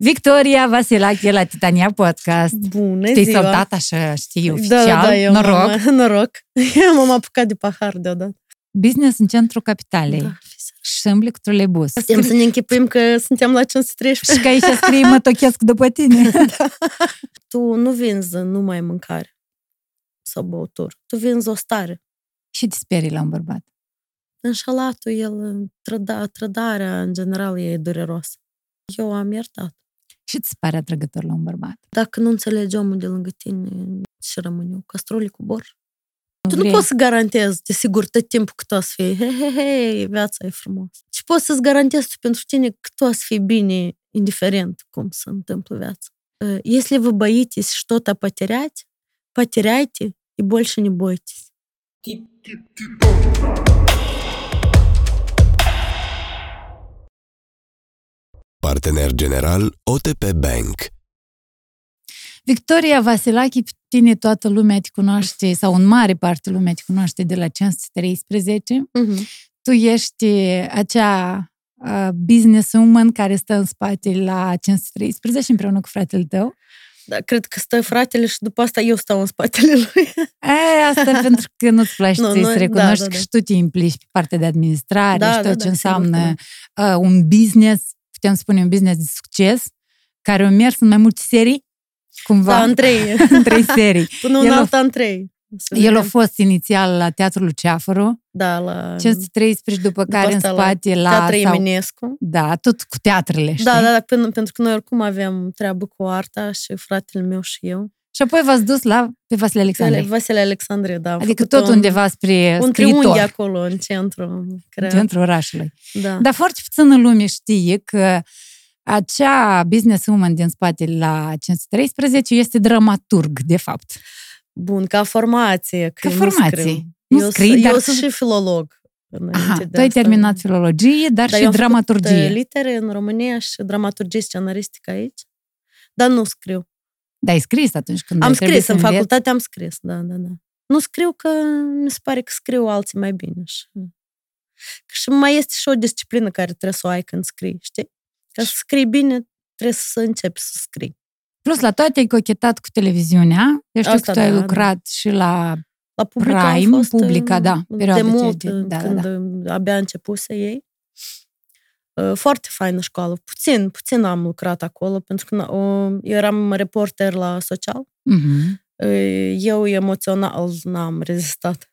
Victoria Vasilache la Titania Podcast. Bună Te-ai ziua! saltat așa, știi, Da, oficial, da, da, eu noroc. M-am, noroc. Eu m-am apucat de pahar deodată. Business în centrul capitalei. Da. Și îmbli cu trolebus. Putem să ne închipuim că suntem la 513. Și că aici scrie mă tochesc după tine. Tu nu vinzi numai mâncare sau băutură. Tu vinzi o stare. și te sperii la un bărbat. Înșalatul, el, trăda, trădarea, în general, e dureros. Eu am iertat. Și ți se pare atrăgător la un bărbat. Dacă nu înțelegi omul de lângă tine, și rămâne o castrolă cu bor. Tu nu Vrei- poți să garantezi, de sigur, tot timpul că tu o să fii, he, he, he, viața e frumos. Și poți să-ți garantezi tu pentru tine că tu o să fii bine, indiferent cum se întâmplă viața. Э, Если вы боитесь что-то потерять, потеряйте и больше не бойтесь. Partener general OTP Bank. Victoria Vasilache, pe tine toată lumea te cunoaște, sau în mare parte lumea te cunoaște de la 513. Tu ești acea uh, businesswoman care stă în spate la 513 împreună cu fratele tău. Da, cred că stă fratele și după asta eu stau în spatele lui. E, asta pentru că nu-ți place Nu, ție nu, să da, recunoști da, că da. și tu te implici pe partea de administrare Da, și tot da, ce da, sigur înseamnă că uh, un business, putem spune un business de succes, care a mers în mai multe serii, cumva, Da, în trei. în trei serii. Până în El a- alta în trei. Să El a vedem. fost inițial la Teatrul Luceafăru, Da, la... 513, după după care în asta spate la... Teatru sau, Eminescu. da, tot cu teatrele, știi? Da, da, da, pentru, pentru că noi oricum avem treabă cu arta și fratele meu și eu. Și apoi v-ați dus la pe Vasile Alexandre. Vasile Alexandre, da. am Adică făcut tot un, undeva spre Un scriitor, triunghi acolo, în centru. în Cred. centrul orașului. Da. Dar foarte puțină lume știe că acea businesswoman din spate la 513 este dramaturg, de fapt. Bun, ca formație. Că Ca eu nu formație. scriu. Nu eu, scrii, sunt- dar eu tu- sunt și filolog. înainte Aha, de tu ai asta. terminat filologie, dar Da, și eu am făcut, dramaturgie. uh, litere în România și dramaturgie scenaristică aici. Dar nu scriu. Dar ai scris atunci când Am ai trebuit scris, să în înveți? facultate am scris, da, da, da. Nu scriu că mi se pare că scriu alții mai bine. Și, că și mai este și o disciplină care trebuie să o ai când scrii, știi? Ca să scrii bine, trebuie să începi să scrii. Plus, la toate ai cochetat cu televiziunea. Eu știu Asta că tu ai da, da. lucrat și la... La Publica Prime, am fost Publica, în- da, de perioada mult, aceea de- în- da, da, când abia începuse ei. Uh, Foarte faină școală. Puțin, puțin am lucrat acolo, pentru că uh, eu eram reporter la social. Mhm. Uh, Eu emoțional n-am rezistat.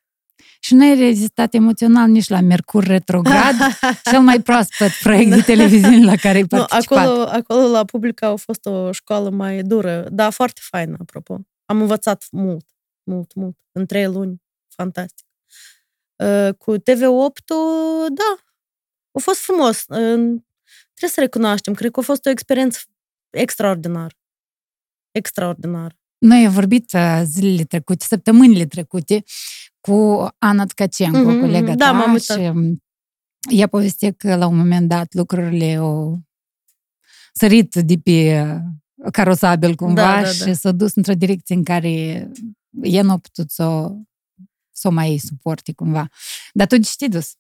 Și nu ai rezistat emoțional nici la Mercur Retrograd, cel mai proaspăt proiect de televiziune la care ai Nu, participat. acolo, acolo la Publica a fost o școală mai dură, dar foarte faină, apropo. Am învățat mult, mult, mult. În trei luni. Fantastic. Uh, Cu TV8-ul, da, a fost frumos. Uh, Trebuie să recunoaștem. Cred că a fost o experiență extraordinară. Extraordinară. Noi am vorbit uh, zilele trecute, săptămânile trecute, cu Ana Tkacenco, Mhm, colega da, ta, m-am uitat. și um, ea povestea că la un moment dat lucrurile au sărit de pe uh, carosabil cumva Da, da, da. și s-a dus într-o direcție în care ea nu a putut să o, să o mai suporte cumva. Dar tu de ce te-ai dus?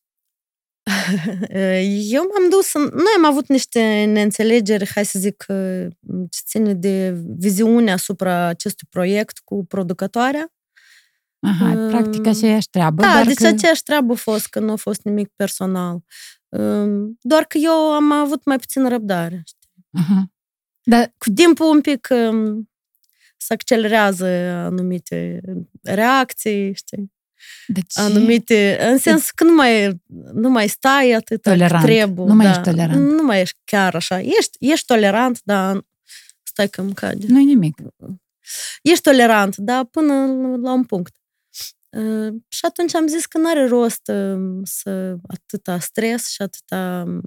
Eu m-am dus, în... noi am avut niște neînțelegeri, hai să zic, uh, ce ține de viziune asupra acestui proiect cu producătoarea. Aha, Mm. practic aceeași treabă. Da, doar deci că... aceeași treabă a fost, că nu a fost nimic personal. Um, Doar că eu am avut mai puțin răbdare. știi. Aha. Dar Cu timpul un pic um, se accelerează anumite reacții, știi? De ce? Anumite, în sens că nu mai, nu mai stai atât Tolerant. trebuie. Nu mai da. ești tolerant. Nu mai ești chiar așa. Ești, ești tolerant, dar stai că îmi cade. Nu-i nimic. ești tolerant, dar până la un punct. Uh, și atunci am zis că nu are rost uh, să atâta stres și atâta um,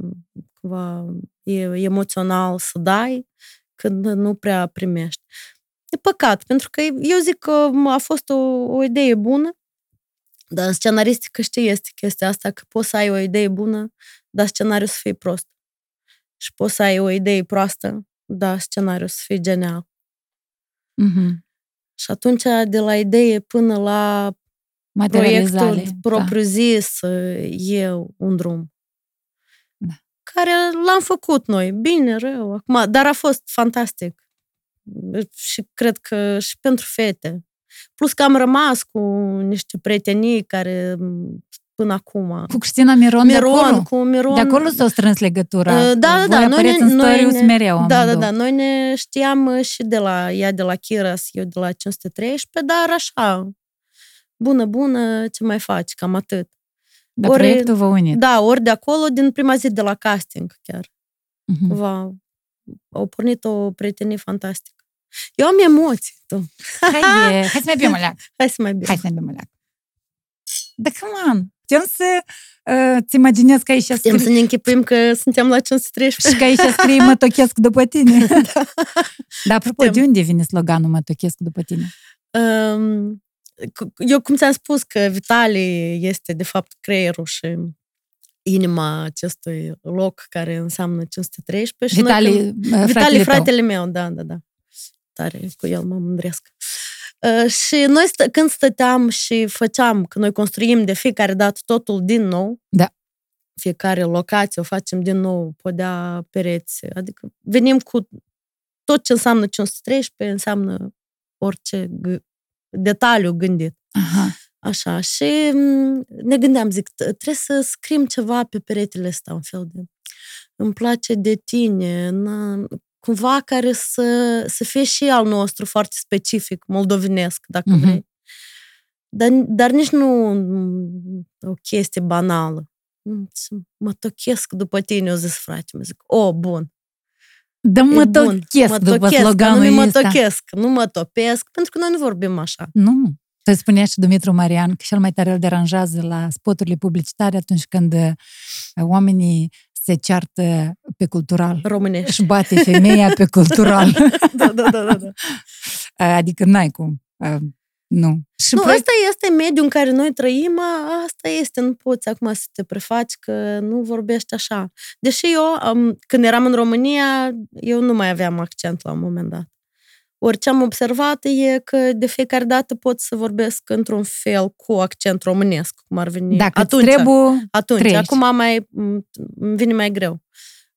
cumva e, emoțional să dai când nu prea primești. E păcat, pentru că eu zic că a fost o, o idee bună, dar în scenaristică știi, este chestia asta, că poți să ai o idee bună, dar scenariul să fie prost. Și poți să ai o idee proastă, dar scenariul să fie genial. Mhm. Și atunci, de la idee până la Materializare. proiectul propriu-zis, e un drum. Da. care l-am făcut noi, bine, rău, acum, dar a fost fantastic. Și cred că și pentru fete. Plus că am rămas cu niște prietenii care până acum. Cu Cristina Miron, Miron de acolo? cu Miron. De acolo s-au strâns legătura. Uh, da, da, da. Noi ne, în noi ne, mereu. Da, da, da. Noi ne știam și de la ea de la Chiras, eu de la 513, dar așa, bună, bună, ce mai faci, cam atât. Dar ori, proiectul vă unit. Da, ori de acolo, din prima zi de la casting chiar. Uh-huh. Va, au pornit o prietenie fantastică. Eu am emoții, tu. Hai, e, hai să mai bem o Hai să mai bem. Hai să mai bem o leac. Da, come on! Putem să uh, ți imaginezi că aici scrie... Putem să ne închipuim că suntem la 513. Și că aici scrie mă tochesc după tine. da. Dar apropo, Putem. de unde vine sloganul mă tochesc după tine? Um, eu cum ți-am spus că Vitali este de fapt creierul și inima acestui loc care înseamnă 513. Și Vitali, noi, când, fratele Vitali, fratele meu, da, da, da. Tare, cu el mă mândresc. Uh, și noi stă, când stăteam și făceam, că noi construim de fiecare dată totul din nou, da. fiecare locație o facem din nou, podea, pereți, adică venim cu tot ce înseamnă 513, înseamnă orice g- detaliu gândit. Aha. Așa, și mm, ne gândeam, zic, trebuie să scrim ceva pe peretele ăsta, un fel de îmi place de tine, na, cumva care să, să fie și al nostru foarte specific, moldovenesc, dacă uh-huh. vrei. Dar, dar nici nu o chestie banală. Mă tochesc după tine, o zis frate, mă zic, o, bun. Da mă tochesc mă după tochesc, sloganul nu mă tochesc, nu mă topesc, pentru că noi nu vorbim așa. Nu. Tu spunea și Dumitru Marian că cel mai tare îl deranjează la spoturile publicitare atunci când uh, oamenii se ceartă pe cultural. Românești. Își bate femeia pe cultural. da, da, da, da, da. Adică n-ai cum. Nu. Și nu, proiect... asta este mediul în care noi trăim, asta este, nu poți acum să te prefaci că nu vorbești așa. Deși eu, când eram în România, eu nu mai aveam accent la un moment dat. Ori ce am observat e că de fiecare dată pot să vorbesc într-un fel cu accent românesc, cum ar veni. Dacă atunci, trebuie, atunci. Treci. Acum mai, îmi vine mai greu.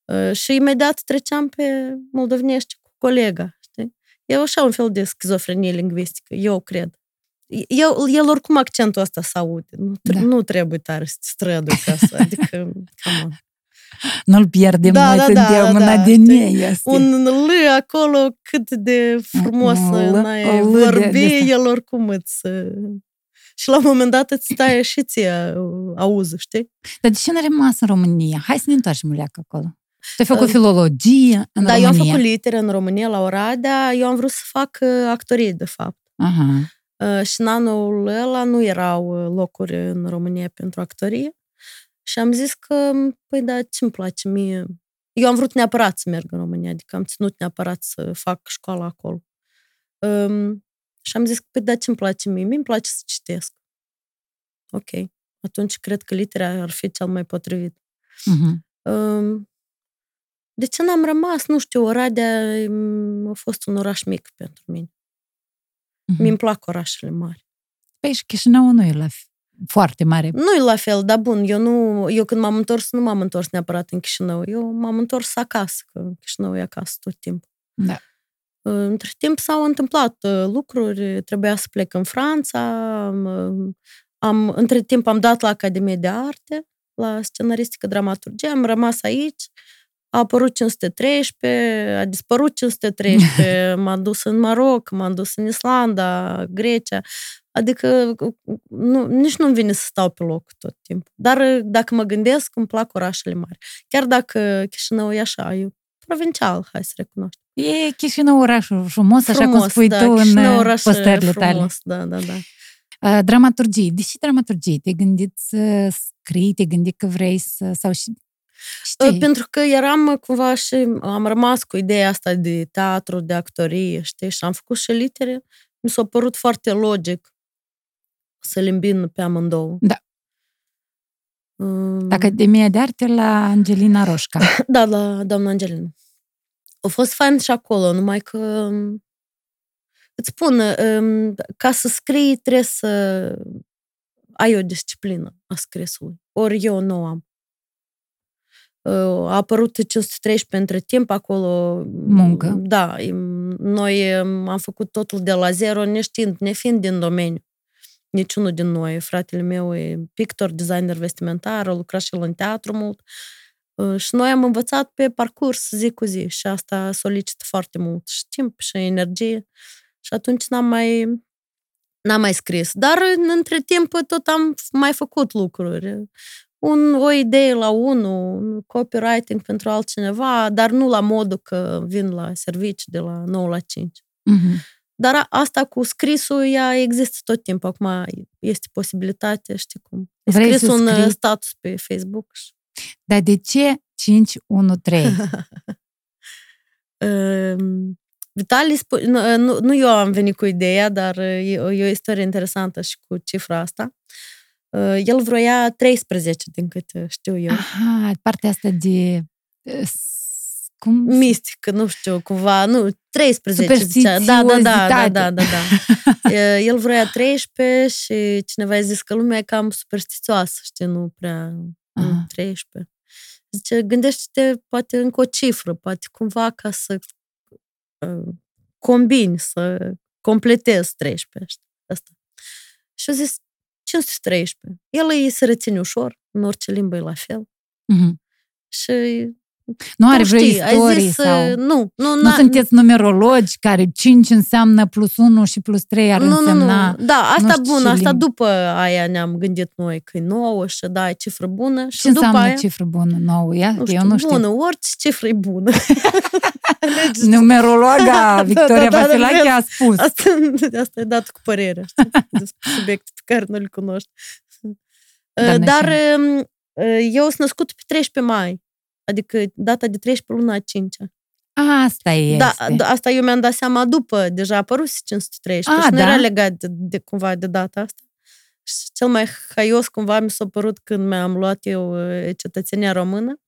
Uh, și imediat treceam pe moldovenești cu colega. Știi? E așa un fel de schizofrenie lingvistică, eu cred. Eu, el oricum accentul ăsta să aude. Nu, da. nu trebuie tare să te strădui ca să, adică, come on. Nu-l pierdem da, noi, da, suntem da, în da, ADN. Un L acolo cât de frumos n-ai vorbi, el oricum îți... Și la un moment dat îți stai și ție auză, știi? Dar de ce n-a rămas în România? Hai să ne întoarcem leacă acolo. Tu ai făcut uh, filologie în da, România. eu am făcut litere în România, la Oradea. Eu am vrut să fac actorie, de fapt. Aha. Uh, și în anul ăla nu erau locuri în România pentru actorie. Și am zis că, păi da, ce-mi place mie? Eu am vrut neapărat să merg în România, adică am ținut neapărat să fac școala acolo. Um, și am zis că, păi da, ce-mi place mie? Mie îmi place să citesc. Ok. Atunci cred că litera ar fi cel mai potrivit. Uh-huh. Um, de ce n-am rămas? Nu știu, Oradea a fost un oraș mic pentru mine. Uh-huh. Mi-mi plac orașele mari. Păi și Chișinău nu e la foarte mare. Nu e la fel, dar bun, eu, nu, eu când m-am întors, nu m-am întors neapărat în Chișinău. Eu m-am întors acasă, că Chișinău e acasă tot timpul. Da. Între timp s-au întâmplat uh, lucruri, trebuia să plec în Franța, am, între timp am dat la Academie de Arte, la scenaristică dramaturgie, am rămas aici, a apărut 513, a dispărut 513, m-am dus în Maroc, m-am dus în Islanda, Grecia. Adică nu, nici nu-mi vine să stau pe loc tot timpul. Dar dacă mă gândesc, îmi plac orașele mari. Chiar dacă Chișinău e așa, e provincial, hai să recunoaștem. E Chișinău orașul frumos, așa frumos, cum spui da, tu Chișinău în postările tale. Da, da, da. Uh, dramaturgie. De ce dramaturgie? Te-ai gândit să scrii? Te-ai gândit că vrei să... sau și Știi? Pentru că eram cumva și am rămas cu ideea asta de teatru, de actorie, știi? Și am făcut și litere. Mi s-a părut foarte logic să le îmbin pe amândouă. Da. Um... Academia de Arte la Angelina Roșca. da, la doamna Angelina. A fost fain și acolo, numai că um, îți spun, um, ca să scrii trebuie să ai o disciplină a scrisului. Ori eu nu am. a apărut 513 între timp acolo. Muncă. Da, noi am făcut totul de la zero, neștiind, nefiind din domeniu. Niciunul din noi. Fratele meu e pictor, designer vestimentar, a lucrat și el în teatru mult. Și noi am învățat pe parcurs zi cu zi și asta solicită foarte mult și timp și energie. Și atunci n-am mai, n-am mai scris. Dar între timp tot am mai făcut lucruri un, o idee la unul, copywriting pentru altcineva, dar nu la modul că vin la servici de la 9 la 5. Mm-hmm. Dar asta cu scrisul, ea există tot timpul. Acum este posibilitate, știi cum. Vrei scris un scrii? status pe Facebook. Dar de ce 513? um, Vitali, sp- nu, nu, nu eu am venit cu ideea, dar e, e o istorie interesantă și cu cifra asta. Uh, Uh, el vroia 13, din cât știu eu. Aha, partea asta de... Uh, cum? Mistică, nu știu, cumva, nu, 13 zicea. Da, da, da, da, da, da, da. El vroia 13 și cineva a zis că lumea e cam superstițioasă, știi, nu prea Aha. 13. Zice, gândește-te poate încă o cifră, poate cumva ca să uh, combini, să completezi 13. Asta. Și a zis, 513. El îi se reține ușor, în orice limbă e la fel. Mm-hmm. Și nu are vreo istorie zis, sau... Nu, nu, nu sunteți numerologi care 5 înseamnă plus 1 și plus 3 ar nu, însemna... Nu, nu. Da, asta nu bună, asta după aia ne-am gândit noi că e 9 și da, e cifră bună. Și Ce după înseamnă aia... cifră bună, 9? Ia? Nu știu, Eu nu știu. Bună, orice cifră e bună. Numerologa Victoria da, da, Vasilache da, a spus. Asta, asta e dat cu părerea, despre subiecte pe care nu le cunoști. Dar um, eu sunt născut pe 13 mai. Adică data de 13 luna a 5 Asta e. Da, da, asta eu mi-am dat seama după, deja a apărut 513 a, și da? nu era legat de, de, cumva de data asta. Și cel mai haios cumva mi s-a părut când mi-am luat eu cetățenia română,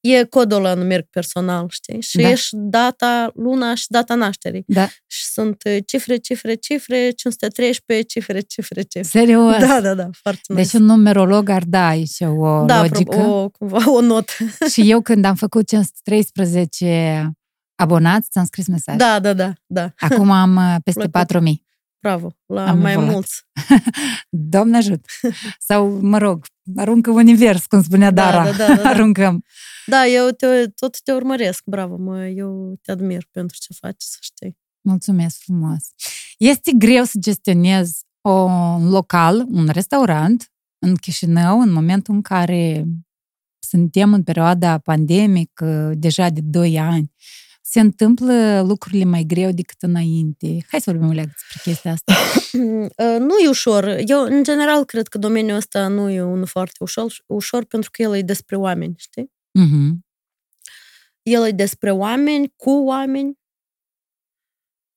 e codul ăla numeric personal, știi? Și da. ești data, luna și data nașterii. Da. Și sunt uh, cifre, cifre, cifre, 513, cifre, cifre, cifre. Serios? Da, da, da, foarte Deci nice. un numerolog ar da aici o da, logică. Da, o, cumva, o notă. și eu când am făcut 513 abonați, ți-am scris mesaj. Da, da, da. da. Acum am uh, peste 4000. Bravo, la am mai volat. mulți. Doamne ajut! Sau, mă rog, aruncă univers, cum spunea da, Dara. Da, da, da, da. Aruncăm. Da, eu te, tot te urmăresc, bravo, mă, eu te admir pentru ce faci, să știi. Mulțumesc frumos. Este greu să gestionez un local, un restaurant în Chișinău, în momentul în care suntem în perioada pandemică, deja de 2 ani se întâmplă lucrurile mai greu decât înainte. Hai să vorbim o leacă despre chestia asta. nu e ușor. Eu, în general, cred că domeniul ăsta nu e unul foarte ușor, ușor pentru că el e despre oameni, știi? Uh-huh. El e despre oameni, cu oameni,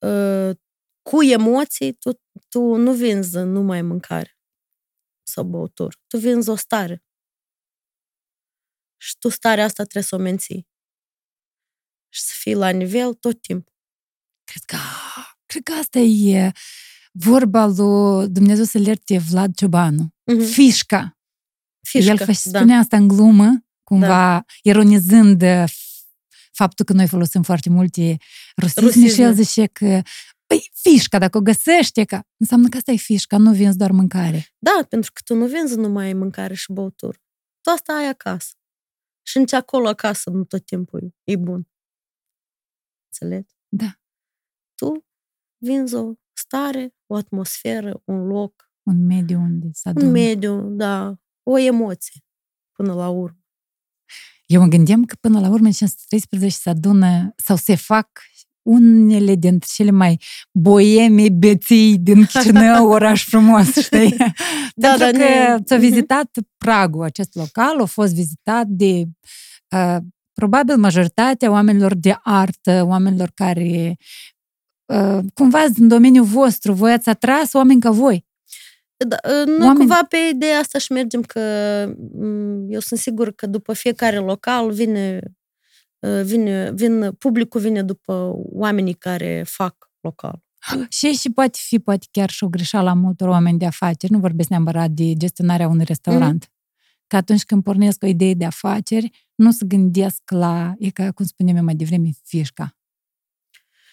uh, cu emoții. Tu, tu nu vinzi numai mâncare sau băutură. Tu vinzi o stare. Și tu starea asta trebuie să o menții și să fii la nivel tot timpul. Cred că, cred că asta e vorba lui Dumnezeu să lerte Vlad Ciobanu. Uh-huh. Fișca. Fișca, El da. spunea asta în glumă, cumva da. ironizând uh, faptul că noi folosim foarte multe rusisme și el zice că Păi, fișca, dacă o găsește, că înseamnă că asta e fișca, nu vinzi doar mâncare. Da, pentru că tu nu vinzi numai mâncare și băutură. Tu asta ai acasă. Și nici acolo acasă nu tot timpul e bun. Înțelegi? Da. Tu vinzi o stare, o atmosferă, un loc. Un mediu unde să adună. Un mediu, da. O emoție, până la urmă. Eu mă gândeam că până la urmă în 513 se adună sau se fac unele dintre cele mai boeme beții din Chișinău, oraș frumos, știi? da, Pentru da, că ne... ți-a mhm. vizitat Pragul, acest local, a fost vizitat de uh, probabil majoritatea oamenilor de artă, oamenilor care uh, cumva în domeniul vostru, voi ați atras oameni ca voi. Da, uh, noi oameni... cumva pe ideea asta și mergem că mm, eu sunt sigur că după fiecare local vine, uh, vine, vin, publicul vine după oamenii care fac local. Și și poate fi poate chiar și o greșeală a multor oameni de afaceri. Nu vorbesc neapărat de gestionarea unui restaurant. Mm că atunci când pornesc o idee de afaceri, nu să gândesc la, e ca cum spuneam eu mai devreme, fișca.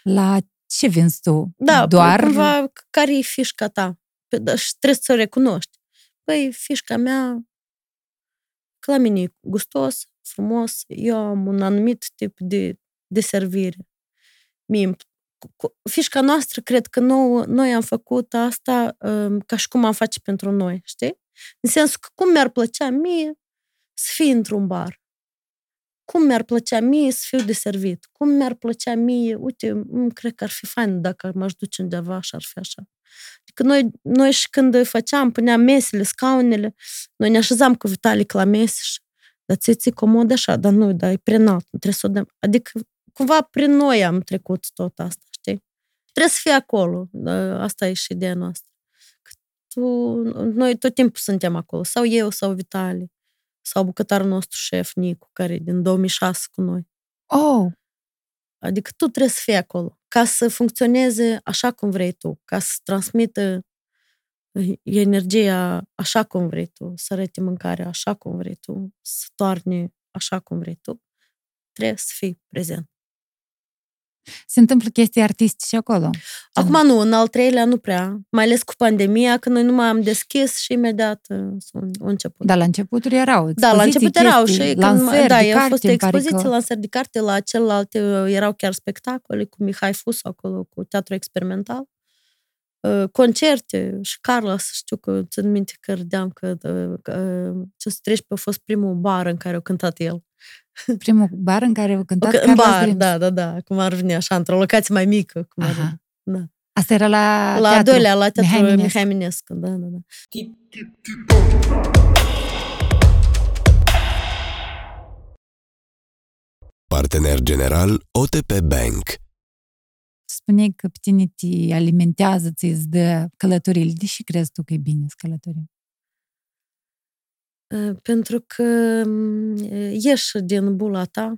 La ce vinzi tu? Da, Doar... cumva, care e fișca ta? Da, și trebuie să o recunoști. Păi, fișca mea, că la mine e gustos, frumos, eu am un anumit tip de, de servire. Mie, fișca noastră, cred că nou, noi am făcut asta um, ca și cum am face pentru noi, știi? În sensul că cum mi-ar plăcea mie să fii într-un bar. Cum mi-ar plăcea mie să fiu de servit. Cum mi-ar plăcea mie, uite, cred că ar fi fain dacă m-aș duce undeva și ar fi așa. Adică noi, noi și când făceam, puneam mesele, scaunele, noi ne așezam cu Vitalic la mese și dar ți ți comod așa, dar nu, dar e prea înalt, nu trebuie să o dăm. Adică cumva prin noi am trecut tot asta, știi? Trebuie să fie acolo. Asta e și ideea noastră. Că tu, noi tot timpul suntem acolo. Sau eu, sau Vitali. Sau bucătarul nostru șef, Nicu, care e din 2006 cu noi. Oh! Adică tu trebuie să fii acolo. Ca să funcționeze așa cum vrei tu. Ca să transmită energia așa cum vrei tu, să arăte mâncarea așa cum vrei tu, să toarne așa cum vrei tu, trebuie să fii prezent. Se întâmplă chestii artistice acolo? Acum nu, în al treilea nu prea. Mai ales cu pandemia, când noi nu mai am deschis și imediat uh, au început. Dar la începuturi erau Da, la început chestii, erau și când, da, de au fost expoziții, că... lansări de carte, la celelalte uh, erau chiar spectacole cu Mihai Fusu acolo, cu teatru experimental. Uh, concerte și Carla, știu că țin minte că râdeam că, uh, că 513 a fost primul bar în care a cântat el. Primul bar în care a cântat În bar, Dreams. da, da, da, cum ar veni așa, într-o locație mai mică. Cum ar veni. Da. Asta era la La teatru. doilea, la teatru Mihai, Mihai Minescu, da, da, da. Partener general OTP Bank spuneai că pe tine te alimentează, ți îți dă călătorile. De ce crezi tu că e bine să călătorim? Pentru că ieși din bula ta,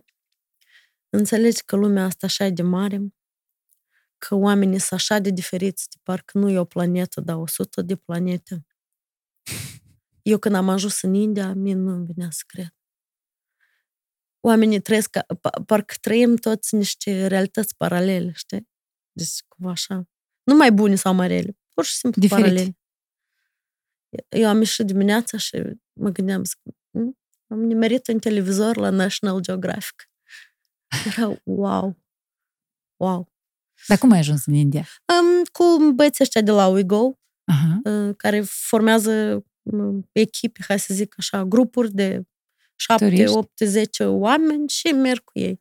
înțelegi că lumea asta așa de mare, că oamenii sunt așa de diferiți, de parcă nu e o planetă, dar o sută de planete. Eu când am ajuns în India, mie nu îmi venea să cred. Oamenii trăiesc, parcă trăim toți niște realități paralele, știi? Deci, cumva așa. Nu mai bune sau mai rele, pur și simplu Diferit. paralele. Eu am ieșit dimineața și mă gândeam, să, hm, am nimerit în televizor la National Geographic. Era wow. Wow. Dar cum ai ajuns în India? Um, cu băieții ăștia de la WeGo, uh-huh. uh, care formează uh, echipe, hai să zic așa, grupuri de 7, 8, 10 oameni și merg cu ei.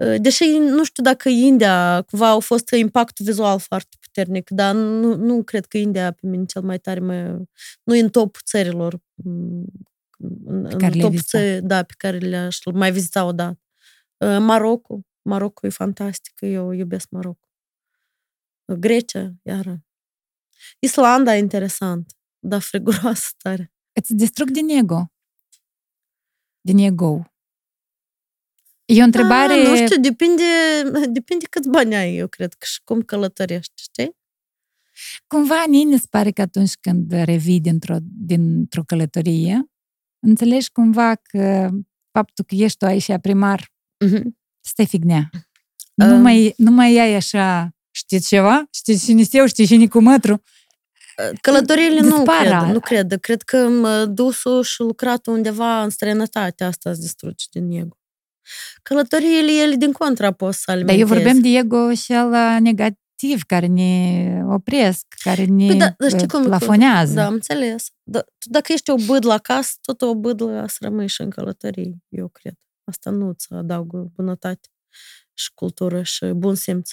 Ă, deși nu știu dacă India cumva au fost impactul vizual foarte puternic, dar nu, nu cred că India pe mine cel mai tare mă, nu e în top țărilor în, pe care în top țări, da, pe care le-aș mai vizita odată. Ă, Marocul, Marocul e fantastic, eu iubesc Marocul. Grecia, iară. Islanda e interesant, dar friguroasă tare. Îți distrug din ego. Din ego. E o întrebare... A, nu știu, depinde, depinde câți bani ai, eu cred, că și cum călătorești, știi? Cumva, nici ne pare că atunci când revii dintr-o, dintr-o călătorie, înțelegi cumva că faptul că ești tu aici primar, uh-huh. stai fignea. Uh. Nu, mai, nu mai ai așa, știți ceva? Știți cine eu, știți cine cu mătru? Călătoriile nu cred, nu cred. Cred că dusul și lucratul undeva în străinătate asta îți distruge din ego. Călătoriile, ele din contra pot să alimentezi. Dar eu vorbim de ego și la negativ, care ne opresc, care ne păi da, știi cum plafonează. Da, am înțeles. Da, tu dacă ești o bâdlă acasă, tot o bâdlă să rămâi și în călătorie, eu cred. Asta nu îți adaugă bunătate și cultură și bun simț.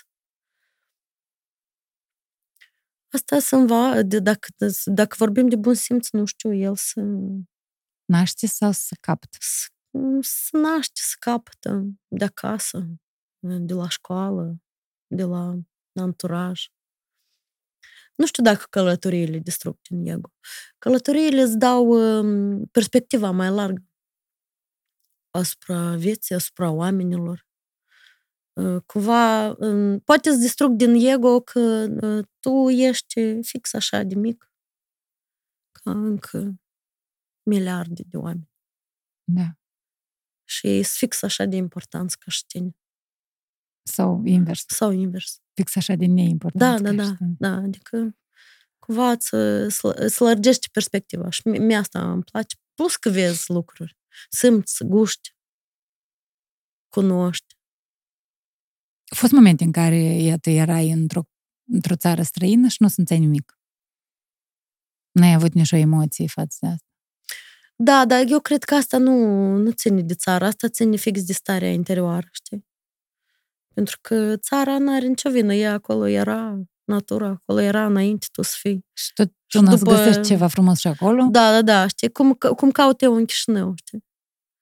Asta să înva, de, dacă, dacă vorbim de bun simț, nu știu, el să... Naște sau să capt? Să să naște, să capătă de acasă, de la școală, de la anturaj. Nu știu dacă călătoriile distrug din ego. Călătoriile îți dau um, perspectiva mai largă asupra vieții, asupra oamenilor. Uh, cumva, um, poate să distrug din ego că uh, tu ești fix așa de mic ca încă miliarde de oameni. Da. Și ei sunt fix așa de importanți ca și tine. Sau invers. Sau invers. Fix așa de neimportant. Da, da, da, da. Adică cumva îți, îți lărgește perspectiva și mie asta îmi place. Plus că vezi lucruri. Simți, guști, cunoști. Au fost momente în care, iată, erai într-o, într-o țară străină și nu simțeai nimic. N-ai avut nicio emoție față de asta. Da, dar eu cred că asta nu, nu ține de țară, asta ține fix de starea interioară, știi? Pentru că țara nu are nicio vină, ea acolo era, natura acolo era înainte tu să fii. Și tot tu nu după... găsești ceva frumos și acolo? Da, da, da, știi, cum, cum caut eu în Chișinău, știi?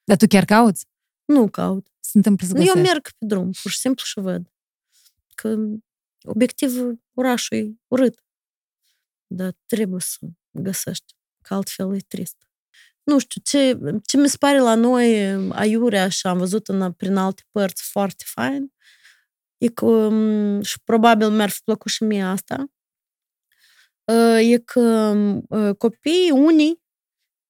Dar tu chiar cauți? Nu caut. Se întâmplă să Eu merg pe drum, pur și simplu și văd. Că obiectivul orașului e urât. Dar trebuie să găsești, că altfel e trist. Nu știu, ce, ce mi se pare la noi aiurea și am văzut în, prin alte părți foarte fain, e că, și probabil mi-ar fi plăcut și mie asta, e că copiii, unii,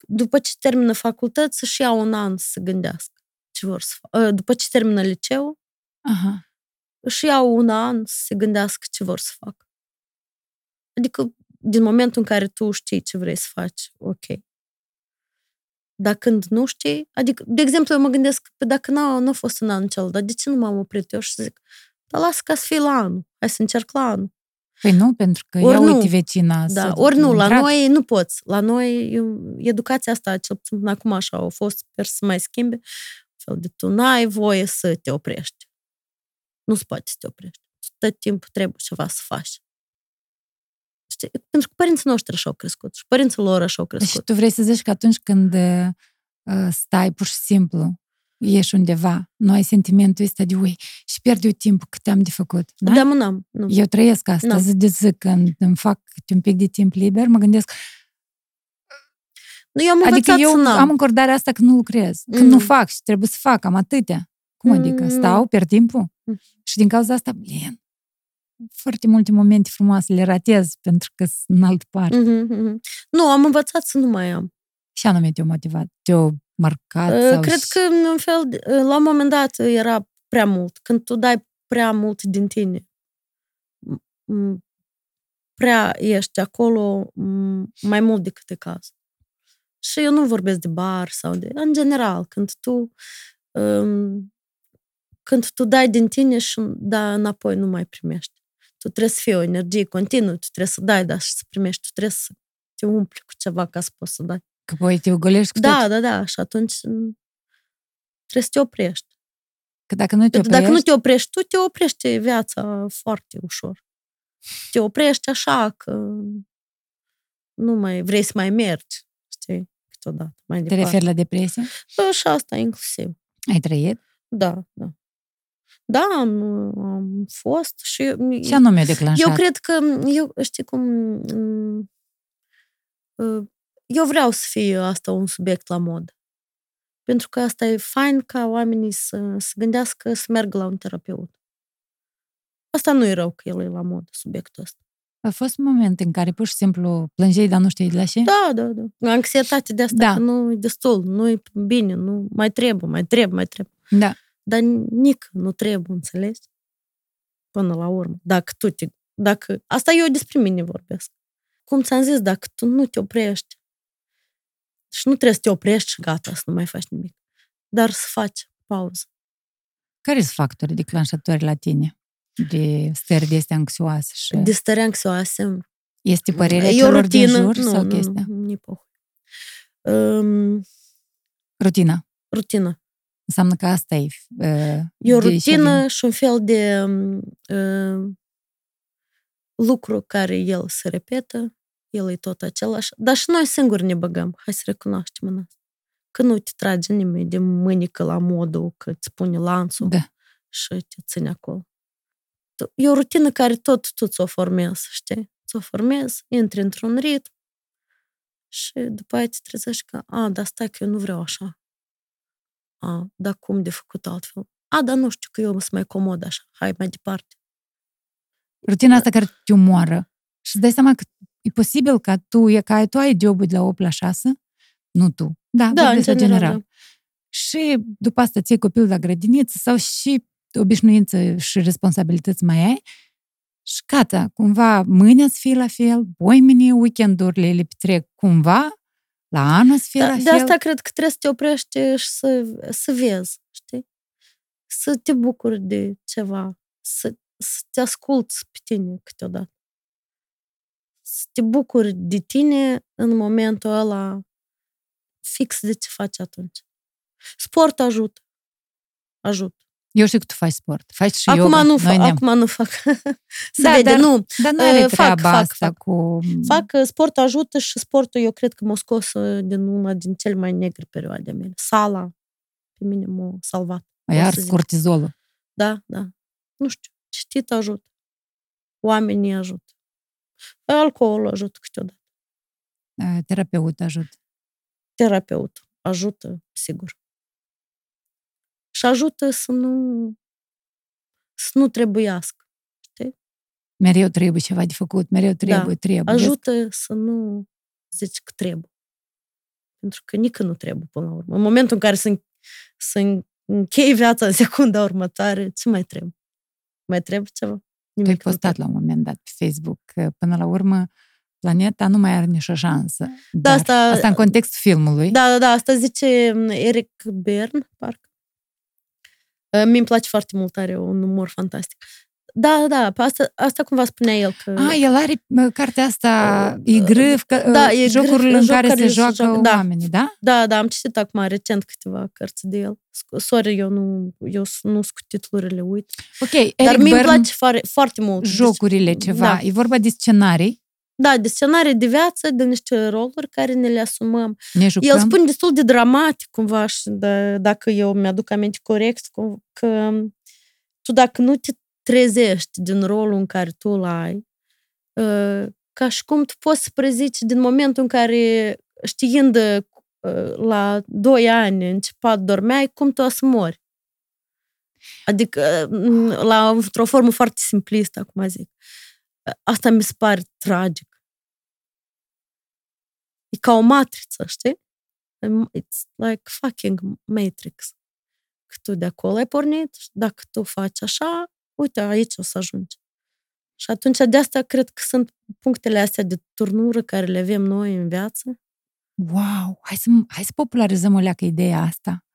după ce termină facultăți, să-și iau un an să se gândească ce vor să facă. După ce termină liceu, Aha. își iau un an să se gândească ce vor să facă. Adică, din momentul în care tu știi ce vrei să faci, ok. Dar când nu știi, adică, de exemplu, eu mă gândesc, că dacă nu, nu a fost un an cel, dar de ce nu m-am oprit eu și să zic, dar lasă ca să fie la anul, hai să încerc la anul. Păi nu, pentru că ori ia nu. uite vecina. Da, ori nu, la noi nu poți. La noi, educația asta, cel puțin acum așa, au fost, sper să mai schimbe, fel de tu n-ai voie să te oprești. Nu-ți poate să te oprești. Tot timpul trebuie ceva să faci. Știi? Pentru că părinții noștri așa au crescut și părinții lor așa au crescut. Și tu vrei să zici că atunci când uh, stai pur și simplu, ieși undeva, nu ai sentimentul ăsta de ui și pierd eu timpul cât am de făcut. Da, da mă, n-am. Nu. Eu trăiesc asta, zi de zi, când îmi fac un pic de timp liber, mă gândesc, nu, eu am adică eu să am încordarea asta când nu lucrez, când mm. nu fac și trebuie să fac, am atâtea. Cum adică? Mm. Stau, pierd timpul? Mm. Și din cauza asta, blin, foarte multe momente frumoase le ratez pentru că sunt în altă parte. Mm-hmm. Nu, am învățat să nu mai am. Și anume te-o motivat? Te-o marcat? Uh, sau cred că, în fel, la un moment dat era prea mult. Când tu dai prea mult din tine, prea ești acolo mai mult decât e caz. Și eu nu vorbesc de bar sau de... În general, când tu um, când tu dai din tine și da înapoi nu mai primești. Tu trebuie să fie o energie continuă, tu trebuie să dai, dar și să primești, tu trebuie să te umpli cu ceva ca să poți să dai. Că poi te ogolești cu Da, tot. da, da, și atunci trebuie să te oprești. Că dacă nu te oprești... Dacă nu te oprești tu, te oprești viața foarte ușor. Te oprești așa că nu mai vrei să mai mergi, știi, câteodată. Mai Te departe. referi la depresie? Da, și asta inclusiv. Ai trăit? Da, da. Da, am, am fost și... Ce anume declanșat? Eu cred că, eu știi cum, eu vreau să fie asta un subiect la mod. Pentru că asta e fain ca oamenii să se gândească să meargă la un terapeut. Asta nu e rău că el e la mod, subiectul ăsta. A fost momente în care pur și simplu plângeai, dar nu știi de la ce? Da, da, da. Anxietate de asta, Da. că nu e destul, nu e bine, nu mai trebuie, mai trebuie, mai trebuie. Da. Dar nic nu trebuie, înțelegi? Până la urmă. Dacă tu te... Dacă... Asta eu despre mine vorbesc. Cum ți-am zis, dacă tu nu te oprești și nu trebuie să te oprești și gata, să nu mai faci nimic. Dar să faci pauză. Care sunt factorii declanșatori la tine? De stări de astea anxioase și... De stări anxioase. Este părerea E o celor rutină. din jur nu, sau nu, chestia? Nu, nu, um, Rutina. rutină. Înseamnă că asta e... Uh, E o de rutină și un fel de uh, lucru care el se repetă, el e tot același, dar și noi singuri ne băgăm, hai să recunoaștem în asta. Că nu te trage nimeni de mânică la modul, că îți pune lanțul Da. și te ține acolo. Tu- E o rutină care tot tu ți-o formezi, știi? Ți-o formezi, intri într-un ritm și după aia te trezești că, a, dar stai că eu nu vreau așa. A, dar cum de făcut altfel? A, dar nu știu că eu sunt mai comod așa. Hai mai departe. Rutina asta care te omoară. Și îți dai seama că e posibil ca tu, e ca tu ai jobul de la 8 la 6, nu tu. Da, Da, în vorbesc la general, general. și după asta ții copilul la grădiniță sau și obișnuință și responsabilități mai ai și gata, cumva mâine să fie la fel, mâine weekendurile le petrec cumva, la anul să fie da, la de fel. asta cred că trebuie să te oprești și să, să vezi, știi? Să te bucuri de ceva, să, să te asculți pe tine câteodată. Să te bucuri de tine în momentul ăla fix de ce faci atunci. Sport ajută. Ajută. Eu știu că tu faci sport. Faci și acum yoga. Nu Noi fac, ne-am- acum nu fac. să Da, vede, dar- nu. Dar nu are Uh, fac, treaba fac, asta fac. cu... Fac uh, sport ajută și sportul eu cred că m-a scos uh, din una din cele mai negre perioade mele. Sala pe mine m-a salvat. Ai pot să ars zic. cortizolul. Da, da. Nu știu, citit ajută. Oamenii ajută. Alcoolul ajută câteodată. Uh, Terapeut ajut. Terapeut ajută, sigur. Și ajută să nu să nu trebuiască. Mereu trebuie ceva de făcut, mereu trebuie, trebuie. Vezi? Ajută să nu zici că trebuie. Pentru că nici nu trebuie până la urmă. În momentul în care să, să închei viața în secunda următoare, ce mai trebuie? Mai trebuie ceva? Tu ai Nimic nu postat trebuie. la un moment dat pe Facebook că până la urmă planeta nu mai are nicio șansă. Da, Dar asta- asta în contextul filmului. Da, da, da, asta zice mm, Eric Bern, parcă. Uh, Mi-mi place foarte mult, are un umor fantastic. Da, da, da, pe asta, asta cumva spunea el că... A, el are mă, cartea asta, e grâf, că, da, e jocurile grâf, în care se jocurile se joacă joacă, da. oamenii, da? Da, da, am citit acum recent câteva cărți de el. Sc- Sorry, eu nu, eu s- nu sunt cu titlurile, uit. Ok, Dar Eric mi-mi Byrne, place foarte, foarte mult. jocurile ceva. Da. E vorba de scenarii, Da, de scenarii de viață, de niște roluri care ne le asumăm. ne jucăm. El spune destul de dramatic, cumva, și da, dacă eu mi-aduc aminte corect, cum- că tu dacă nu te trezești din rolul în care tu îl ai, uh, ca și cum tu poți să prezici din momentul în care, știind uh, la 2 ani începat dormeai, cum tu o să mori. Adică, uh, la, într-o formă foarte simplistă, acum zic. Asta mi se pare tragic. E ca o matriță, știi? It's like fucking Matrix. Că tu de acolo ai pornit și dacă tu faci așa, uite, aici o să ajungi. Și atunci de asta cred că sunt punctele astea de turnură care le avem noi în viață. Wow, hai să, hai să popularizăm o leacă ideea asta.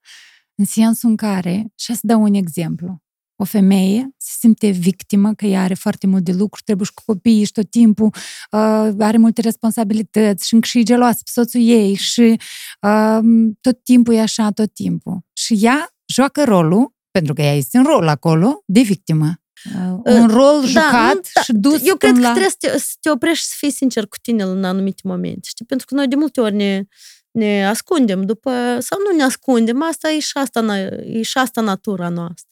În sensul în care, și să dau un exemplu, o femeie se simte victimă că ea are foarte mult de lucru, trebuie și cu copiii și tot timpul uh, are multe responsabilități și încă și e geloasă pe soțul ei și uh, tot timpul e așa, tot timpul. Și ea joacă rolul, pentru că ea este în rol acolo, de victimă. Uh, un rol jucat nu, da, și dus Eu cred până că la... trebuie să te, să te oprești și să fii sincer cu tine în anumite momente. Știi? Pentru că noi de multe ori ne, ne ascundem după, sau nu ne ascundem, asta e și asta, na- e și asta natura noastră.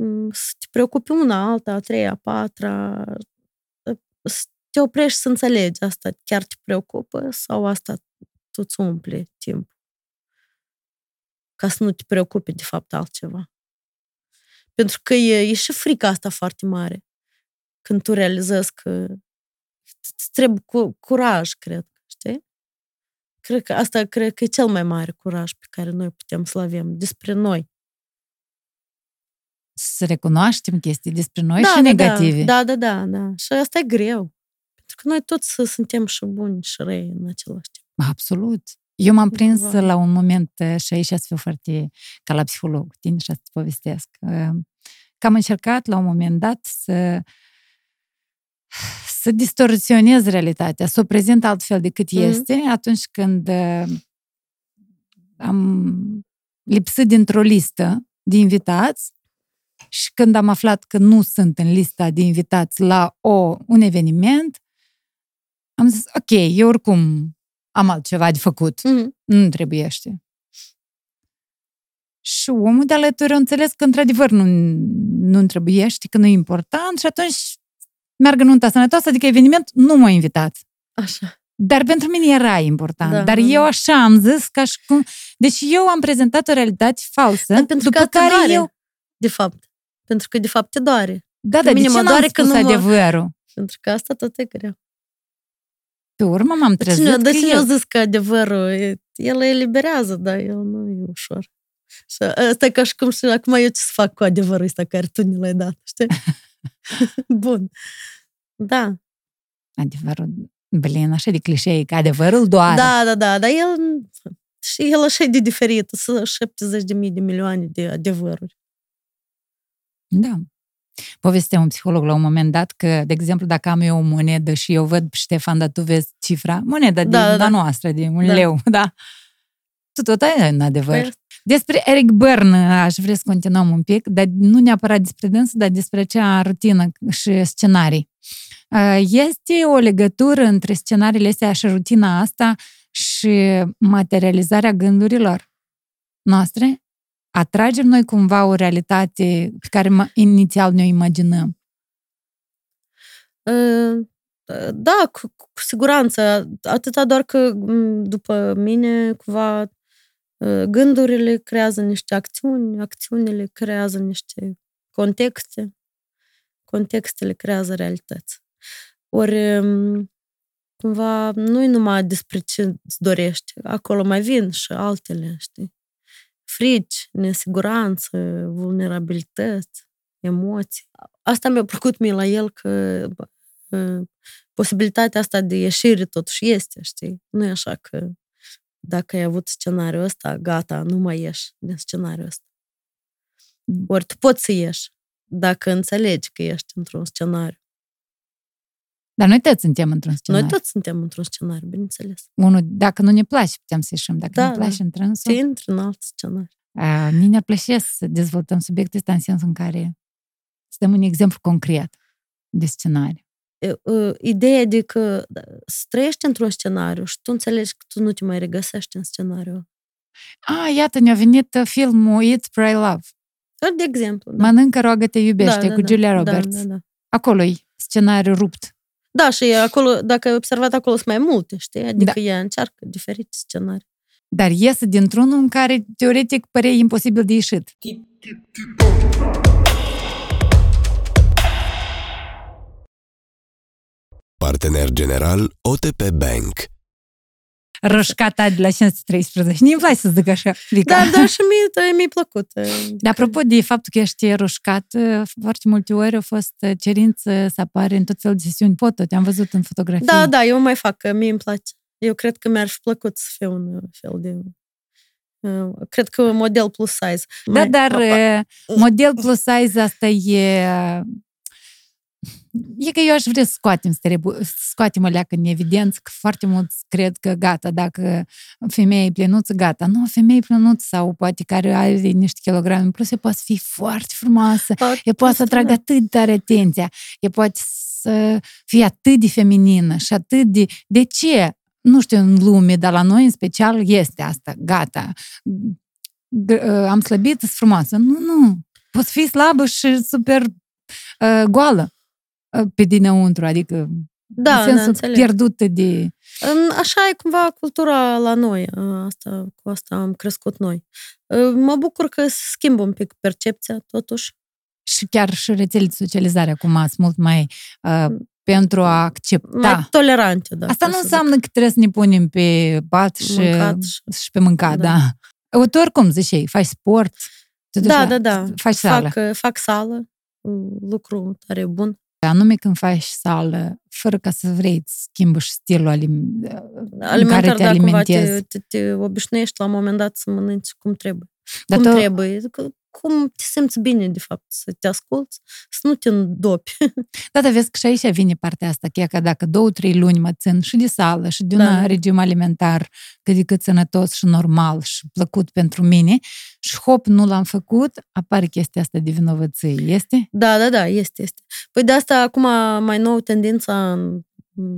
Mm, Să te preocupi una, alta, a treia, a patra, să te oprești să înțelegi asta chiar te preocupă sau asta tu îți umple timp ca să nu te preocupe de fapt altceva. Pentru că e, e și frica asta foarte mare când tu realizezi că îți trebuie cu, curaj, cred, știi? Cred că asta cred că e cel mai mare curaj pe care noi putem să-l avem despre noi. Să recunoaștem chestii despre noi da, și da, negative. Da, da, da, da. Și asta e greu. Pentru că noi toți suntem și buni și răi în același timp. Absolut. Eu m-am prins Cumva. la un moment uh, și aici să fiu foarte ca la psiholog cu tine și să povestesc. uh, Că am încercat la un moment dat să să distorsionez realitatea, să o prezint altfel decât Mhm. este atunci când uh, am lipsit dintr-o listă de invitați și când am aflat că nu sunt în lista de invitați la o, un eveniment, am zis, ok, eu oricum am altceva de făcut. Mm-hmm. Nu trebuiește. Și omul de alături a înțeles că într-adevăr nu, nu trebuiește, că nu e important și atunci meargă nunta sănătoasă, adică eveniment nu m-a invitat. Așa. Dar pentru mine era important. Da, Dar da, eu da. așa am zis ca și cum... Deci eu am prezentat o realitate falsă, Dar pentru după că te care doare, eu... de fapt. Pentru că, de fapt, te doare. Da, Pe dar de mine ce mă n-am doare spus că nu mă- adevărul? Pentru că asta tot e greu. Pe urmă m-am De trezit cine, de că cine eu... a zis că adevărul e, el eliberează, dar el nu e ușor. Și asta e ca și cum și acum eu ce să fac cu adevărul ăsta care tu ne l-ai dat, știi? Bun. Da. Adevărul, blin, așa de clișei, că adevărul doar. Da, da, da, dar el și el așa de diferit, să 70 de mii de milioane de adevăruri. Da. Povestea un psiholog la un moment dat că, de exemplu, dacă am eu o monedă și eu văd, Ștefan, dar tu vezi cifra, moneda da, din da, da. noastră, de un da. leu, da? Tu tot ai în adevăr. Păi... Despre Eric Byrne aș vrea să continuăm un pic, dar nu neapărat despre dânsul, dar despre acea rutină și scenarii. Este o legătură între scenariile astea și rutina asta și materializarea gândurilor noastre? Atragem noi cumva o realitate pe care inițial ne-o imaginăm? Da, cu, cu siguranță. Atâta doar că, după mine, cumva, gândurile creează niște acțiuni, acțiunile creează niște contexte, contextele creează realități. Ori, cumva, nu-i numai despre ce îți dorești. Acolo mai vin și altele, știi? Frici, nesiguranță, vulnerabilități, emoții. Asta mi-a plăcut mie la el, că posibilitatea asta de ieșire totuși este, știi? Nu e așa că dacă ai avut scenariul ăsta, gata, nu mai ieși din scenariul ăsta. Ori tu poți să ieși dacă înțelegi că ești într-un scenariu. Dar noi toți suntem într-un scenariu. Noi toți suntem într-un scenariu, bineînțeles. Unul, dacă nu ne place, putem să ieșim. Dacă da, nu ne place, da. intrăm să... intri în alt scenariu. Mie ne place să dezvoltăm subiectul ăsta în sensul în care să dăm un exemplu concret de scenariu. Ideea de că da, să trăiești într-un scenariu și tu înțelegi că tu nu te mai regăsești în scenariu. A, iată, ne-a venit filmul Eat, Pray, Love. De exemplu. Da. Mănâncă, roagă, te iubește, da, cu da, Julia Roberts. Da, da, da. Acolo e scenariu rupt. Da, și acolo, dacă ai observat, acolo sunt mai multe, știi? Adică da. ea încearcă diferite scenarii. Dar iese dintr-unul în care, teoretic, părea imposibil de ieșit. Partener general OTP Bank roșcata de la 513. Nu-mi place să zic așa, Lica. Da, da, și mie mi-a plăcut. De apropo de faptul că ești roșcat, foarte multe ori a fost cerință să apare în tot felul de sesiuni foto. Te-am văzut în fotografii. Da, da, eu mai fac, că mie îmi place. Eu cred că mi-ar fi plăcut să fiu un fel de cred că model plus size. Da, mai dar apa. model plus size asta e E că eu aș vrea să scoatem, să scoatem o leacă în evidență că foarte mulți cred că gata, dacă femeia e plenuță, gata. Nu, femeie plenuță sau poate care are niște kilograme în plus, e poate să fie foarte frumoasă, e poate să atragă atât de tare atenția, e poate să fie atât de feminină și atât de... De ce? Nu știu în lume, dar la noi în special este asta, gata. Am slăbit, sunt frumoasă. Nu, nu. Poți fi slabă și super uh, goală pe dinăuntru, adică da, în sensul da, pierdută de... Așa e cumva cultura la noi, asta, cu asta am crescut noi. Mă bucur că schimbă un pic percepția, totuși. Și chiar și rețele de socializare acum sunt mult mai uh, pentru a accepta. Mai tolerante, da. Asta nu înseamnă zic. că trebuie să ne punem pe pat și, mâncat și... și pe mâncat, da. da. Uite, oricum ziceai, faci sport, da, da, da. Faci sală. Fac, fac sală, lucru tare bun. Anume când faci sală, fără ca să vrei, schimbă și stilul alim- alimentar, care te da, alimentezi. Cumva te, te, te obișnuiești la un moment dat să mănânci cum trebuie. Dar cum tu... trebuie cum te simți bine, de fapt, să te asculți, să nu te îndopi. Da, dar vezi că și aici vine partea asta, chiar că dacă două, trei luni mă țin și de sală și de un da. regim alimentar cât de cât sănătos și normal și plăcut pentru mine și hop, nu l-am făcut, apare chestia asta de vinovăție, este? Da, da, da, este, este. Păi de asta acum mai nou tendința în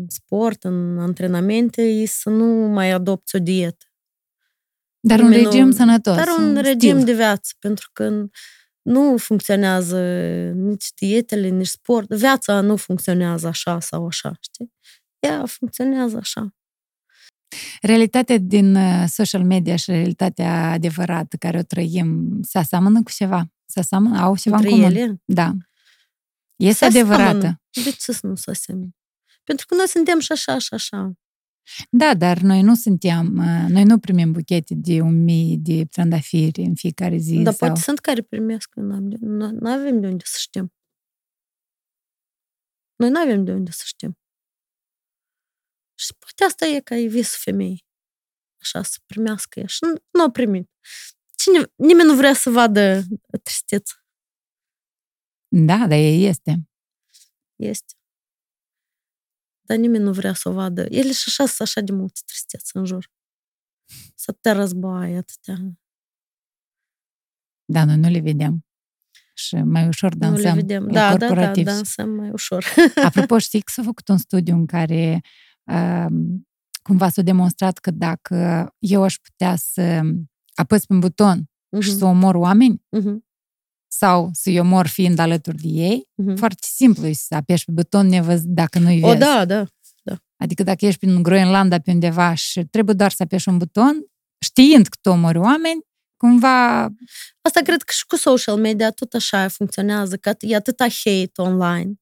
sport, în antrenamente, e să nu mai adopți o dietă. Dar un regim sănătos. Dar un, un regim stil. de viață, pentru că nu funcționează nici dietele, nici sport. Viața nu funcționează așa sau așa, știi? Ea funcționează așa. Realitatea din uh, social media și realitatea adevărată care o trăim se aseamănă cu ceva? Se aseamănă? Au ceva Între în comun? Ele? Da. Este se adevărată. De ce să nu se asemene? Pentru că noi suntem și așa și așa. Da, dar noi nu suntem, uh, noi nu primim buchete de un mii de trandafiri în fiecare zi. Dar sau... poate sunt care primesc, nu avem de unde să știm. Noi nu avem de unde să știm. Și poate asta e ca e visul femeii. Așa, să primească ea. Și nu, nu a primit. Cine, nimeni nu vrea să vadă tristețe. Da, dar ea este. Este. Dar nimeni nu vrea să o vadă. Ele și așa sunt așa de multe tristețe în jur. Să te războaie atâtea. Da, noi nu le vedem. Și mai ușor dansăm. Nu le vedem. Da, da, da, dansăm mai ușor. Apropo, știi că s-a făcut un studiu în care uh, cumva s-a demonstrat că dacă eu aș putea să apăs pe un buton uh-huh. și să omor oameni, uh-huh sau să-i omor fiind alături de ei, uh-huh. foarte simplu e să apeși pe buton nevăz dacă nu-i vezi. O, da, da, da. Adică dacă ești prin Groenlanda pe undeva și trebuie doar să apeși un buton, știind că tu omori oameni, cumva... Asta cred că și cu social media tot așa funcționează, că e atâta hate online.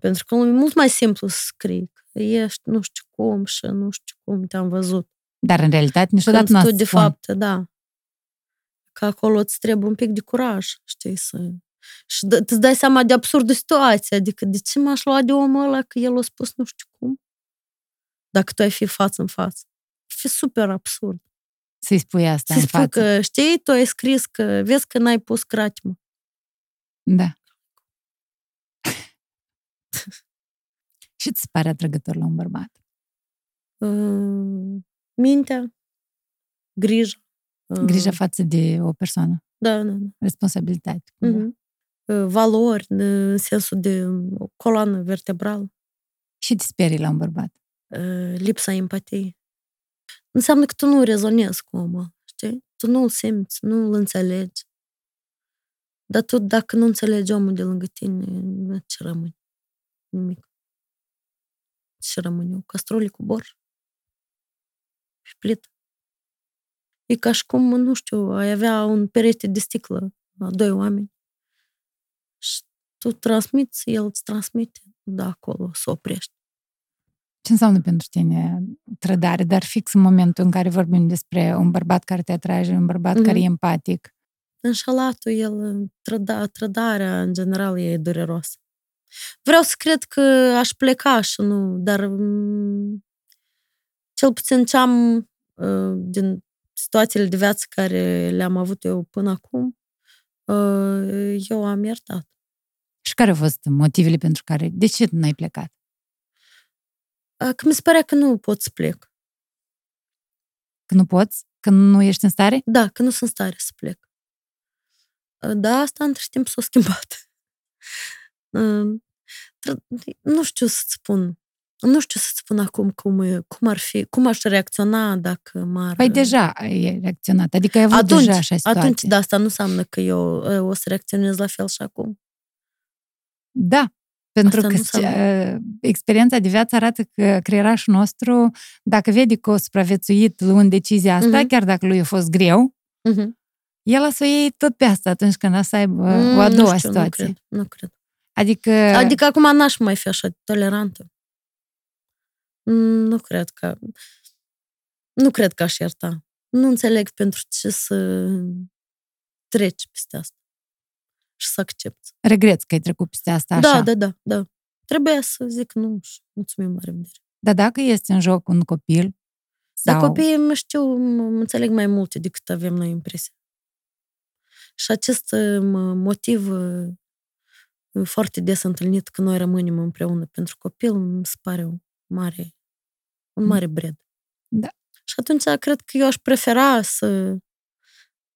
Pentru că e mult mai simplu să scrii că ești nu știu cum și nu știu cum te-am văzut. Dar în realitate niciodată nu de fapt, da că acolo îți trebuie un pic de curaj, știi, să... Și îți dai seama de absurdă situație, adică de ce m-aș lua de omul ăla că el a spus nu știu cum? Dacă tu ai fi față în față. Fi super absurd. Să-i spui asta Să-i în spui față. că, știi, tu ai scris că vezi că n-ai pus cratimă. Da. Și ți se pare atrăgător la un bărbat? Uh, mintea, grijă, Grijă față de o persoană. Da, da, da. Responsabilitate. Mm-hmm. Valori, în sensul de coloană vertebrală. Și te sperii la un bărbat? Lipsa empatiei. Înseamnă că tu nu rezonezi cu omul, știi? Tu nu-l simți, nu-l înțelegi. Dar tu, dacă nu înțelegi omul de lângă tine, ce rămâne? Nimic. Ce rămâne? O castrole cu borș? Și plită. E ca și cum, nu știu, ai avea un perete de sticlă la doi oameni și tu transmiți, el îți transmite, da, acolo să oprești. Ce înseamnă pentru tine trădare, dar fix în momentul în care vorbim despre un bărbat care te atrage, un bărbat mm-hmm. care e mhm. empatic? Înșalatul, el, trăda, trădarea, în general, e dureros. Vreau să cred că aș pleca și nu, dar mm, cel puțin ce am uh, din situațiile de viață care le-am avut eu până acum, uh, eu am iertat. Și care au fost motivele pentru care, de ce nu ai plecat? Uh, că mi se părea că nu pot să plec. Că nu poți? Că nu ești în stare? Da, că nu sunt în stare să plec. Uh, da, asta între timp s-a schimbat. Nu știu să-ți spun. Nu știu să spun acum cum, cum ar fi, cum aș reacționa dacă m-ar... Păi deja ai reacționat, adică ai avut atunci, deja așa situație. Atunci, da, asta nu înseamnă că eu o să reacționez la fel și acum. Da, pentru asta că experiența de viață arată că creierașul nostru, dacă vede că o supraviețuit luând decizia asta, uh-huh. chiar dacă lui a fost greu, uh-huh. el o să o iei tot pe asta atunci când o să aibă mm, o a doua nu știu, situație. Nu cred, nu cred. Adică... Adică acum n-aș mai fi așa tolerantă. Nu cred că... Nu cred că aș ierta. Nu înțeleg pentru ce să treci peste asta și să accepti. Regreți că ai trecut peste asta da, așa. Da, da, da, da. Trebuia să zic nu și mulțumim, la revedere. Dar dacă este în joc un copil? Sau... Dar copiii, mă știu, mă înțeleg mai multe decât avem noi impresia. Și acest motiv foarte des întâlnit că noi rămânem împreună pentru copil, îmi se pare o mare un mm. mare bred. Da. Și atunci cred că eu aș prefera să,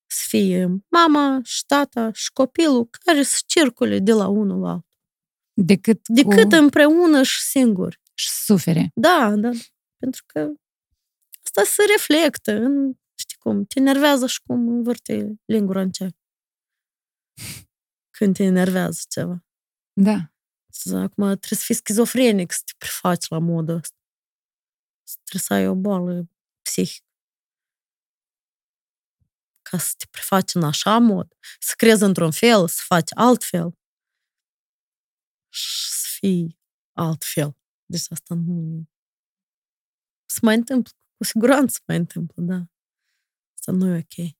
să fie mama și tata și copilul care să circule de la unul la altul. Decât, Decât cu... împreună și singuri. Și sufere. Da, da. Pentru că asta se reflectă în, știi cum, te enervează și cum învârte lingura în ce. Când te enervează ceva. Da. Acum trebuie să fii schizofrenic să te prefaci la modul ăsta trebuie să ai o boală psihică. Ca să te prefaci în așa mod, să crezi într-un fel, să faci altfel și să fii altfel. Deci asta nu e... mai întâmplă. Cu siguranță se mai întâmplă, da. Asta nu e ok.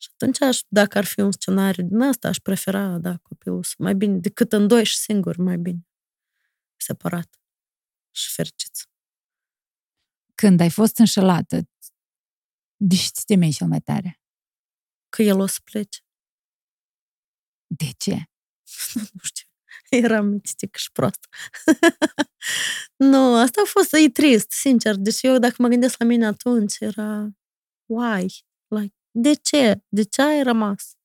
Și atunci, aș, dacă ar fi un scenariu din asta, aș prefera, da, copilul să mai bine, decât în doi și singur, mai bine. Separat. Și fericiți. Când ai fost înșelată, de ce ți temei cel mai tare? Că el o să plece. De ce? nu știu. Eram mitică și proastă. nu, asta a fost, e trist, sincer. Deci eu, dacă mă gândesc la mine atunci, era, why? Like, de ce? De ce ai rămas?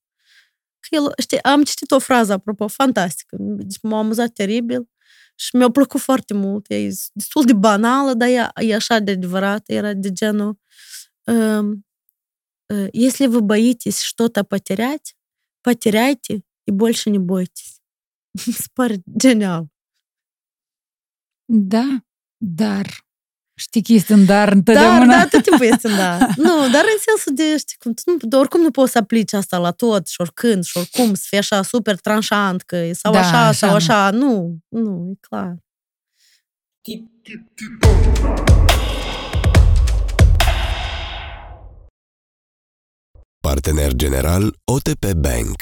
Că el, știi, am citit o frază, apropo, fantastică. Deci m-a amuzat teribil și mi-a plăcut foarte mult. E destul de banală, dar e, e așa de adevărată. Era de genul если вы боитесь что-то потерять, потеряйте и больше не бойтесь. Spare genial. Da, dar Știi că este un dar întotdeauna. Da, da, tot timpul este un dar. nu, dar în sensul de, știi, cum, nu, oricum nu poți să aplici asta la tot și oricând și oricum să fie așa super tranșant că e sau da, așa, așa, sau așa. Nu, nu, e clar. Partener general OTP Bank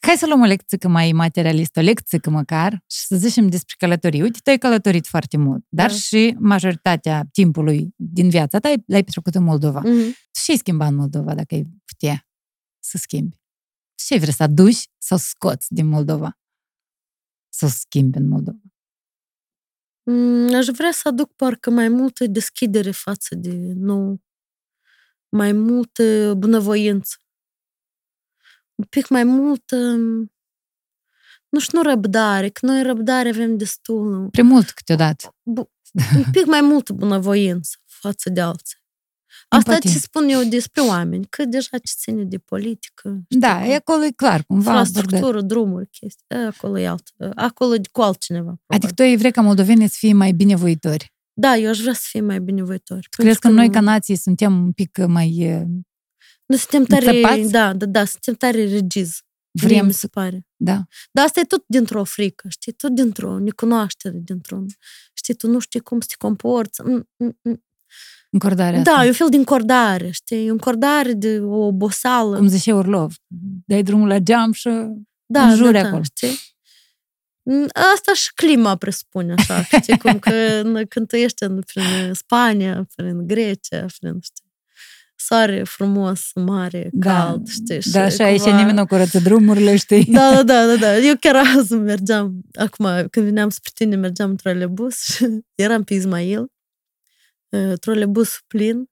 Hai să luăm o lecție mai materialistă, o lecție măcar și să zicem despre călătorii. Uite, tu ai călătorit foarte mult, dar da. și majoritatea timpului din viața ta l-ai petrecut în Moldova. Mm-hmm. Tu ce ai schimbat în Moldova dacă ai putea să schimbi? Ce ai vrea să aduci sau scoți din Moldova? Să schimbi în Moldova? Mm, aș vrea să aduc parcă mai multă deschidere față de nou, mai multă bunăvoință un pic mai mult, um, nu știu, nu răbdare, că noi răbdare avem destul. Prea mult câteodată. un pic mai mult bunăvoință față de alții. Asta Empatie. ce spun eu despre oameni, că deja ce ține de politică. Da, e acolo e clar, cumva. Infrastructură, drumuri, chestii. Acolo e alt. Acolo e cu altcineva. Probabil. Adică tu ai vrea ca moldoveni să fie mai binevoitori. Da, eu aș vrea să fie mai binevoitori. Crezi că, că noi ca nații suntem un pic mai noi suntem tare, da, da, da, suntem tare regiz. Vrem, mi se pare. Da. Dar asta e tot dintr-o frică, știi? Tot dintr-o necunoaștere, dintr-o... Știi, tu nu știi cum să te comporți. Mm, mm, mm. Încordarea Da, asta. e un fel de încordare, știi? E încordare de o obosală. Cum zice Orlov, dai drumul la geam și da, înjuri da, da, acolo. Știi? Asta și clima presupune așa, știi? Cum că când tu ești în, prin Spania, prin Grecia, prin, știi? Soare frumos, mare, da. cald, știi? Da, așa cumva... și nimeni nu curăță drumurile, știi? Da, da, da, da, da. Eu chiar azi mergeam, acum, când veneam spre tine, mergeam în trolebus și eram pe Ismail, trolebus plin,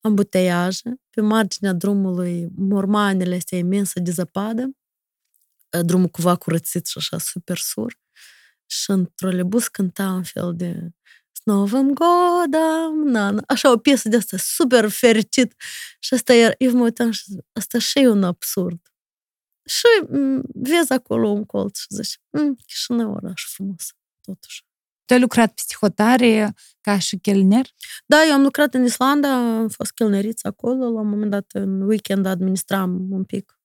ambuteiaje, pe marginea drumului mormanele astea imense de zăpadă, drumul cumva curățit și așa super sur, și în trolebus cânta un fel de Новым годом! Na, așa o piesă de asta super fericit. Și asta era, eu mă uitam și asta și e un absurd. Și vezi acolo un colț și zici, Chișinău oraș frumos, totuși. Tu ai lucrat psihotare ca și chelner? Da, eu am lucrat în Islanda, am fost chelneriță acolo, la un moment dat în weekend administram un pic,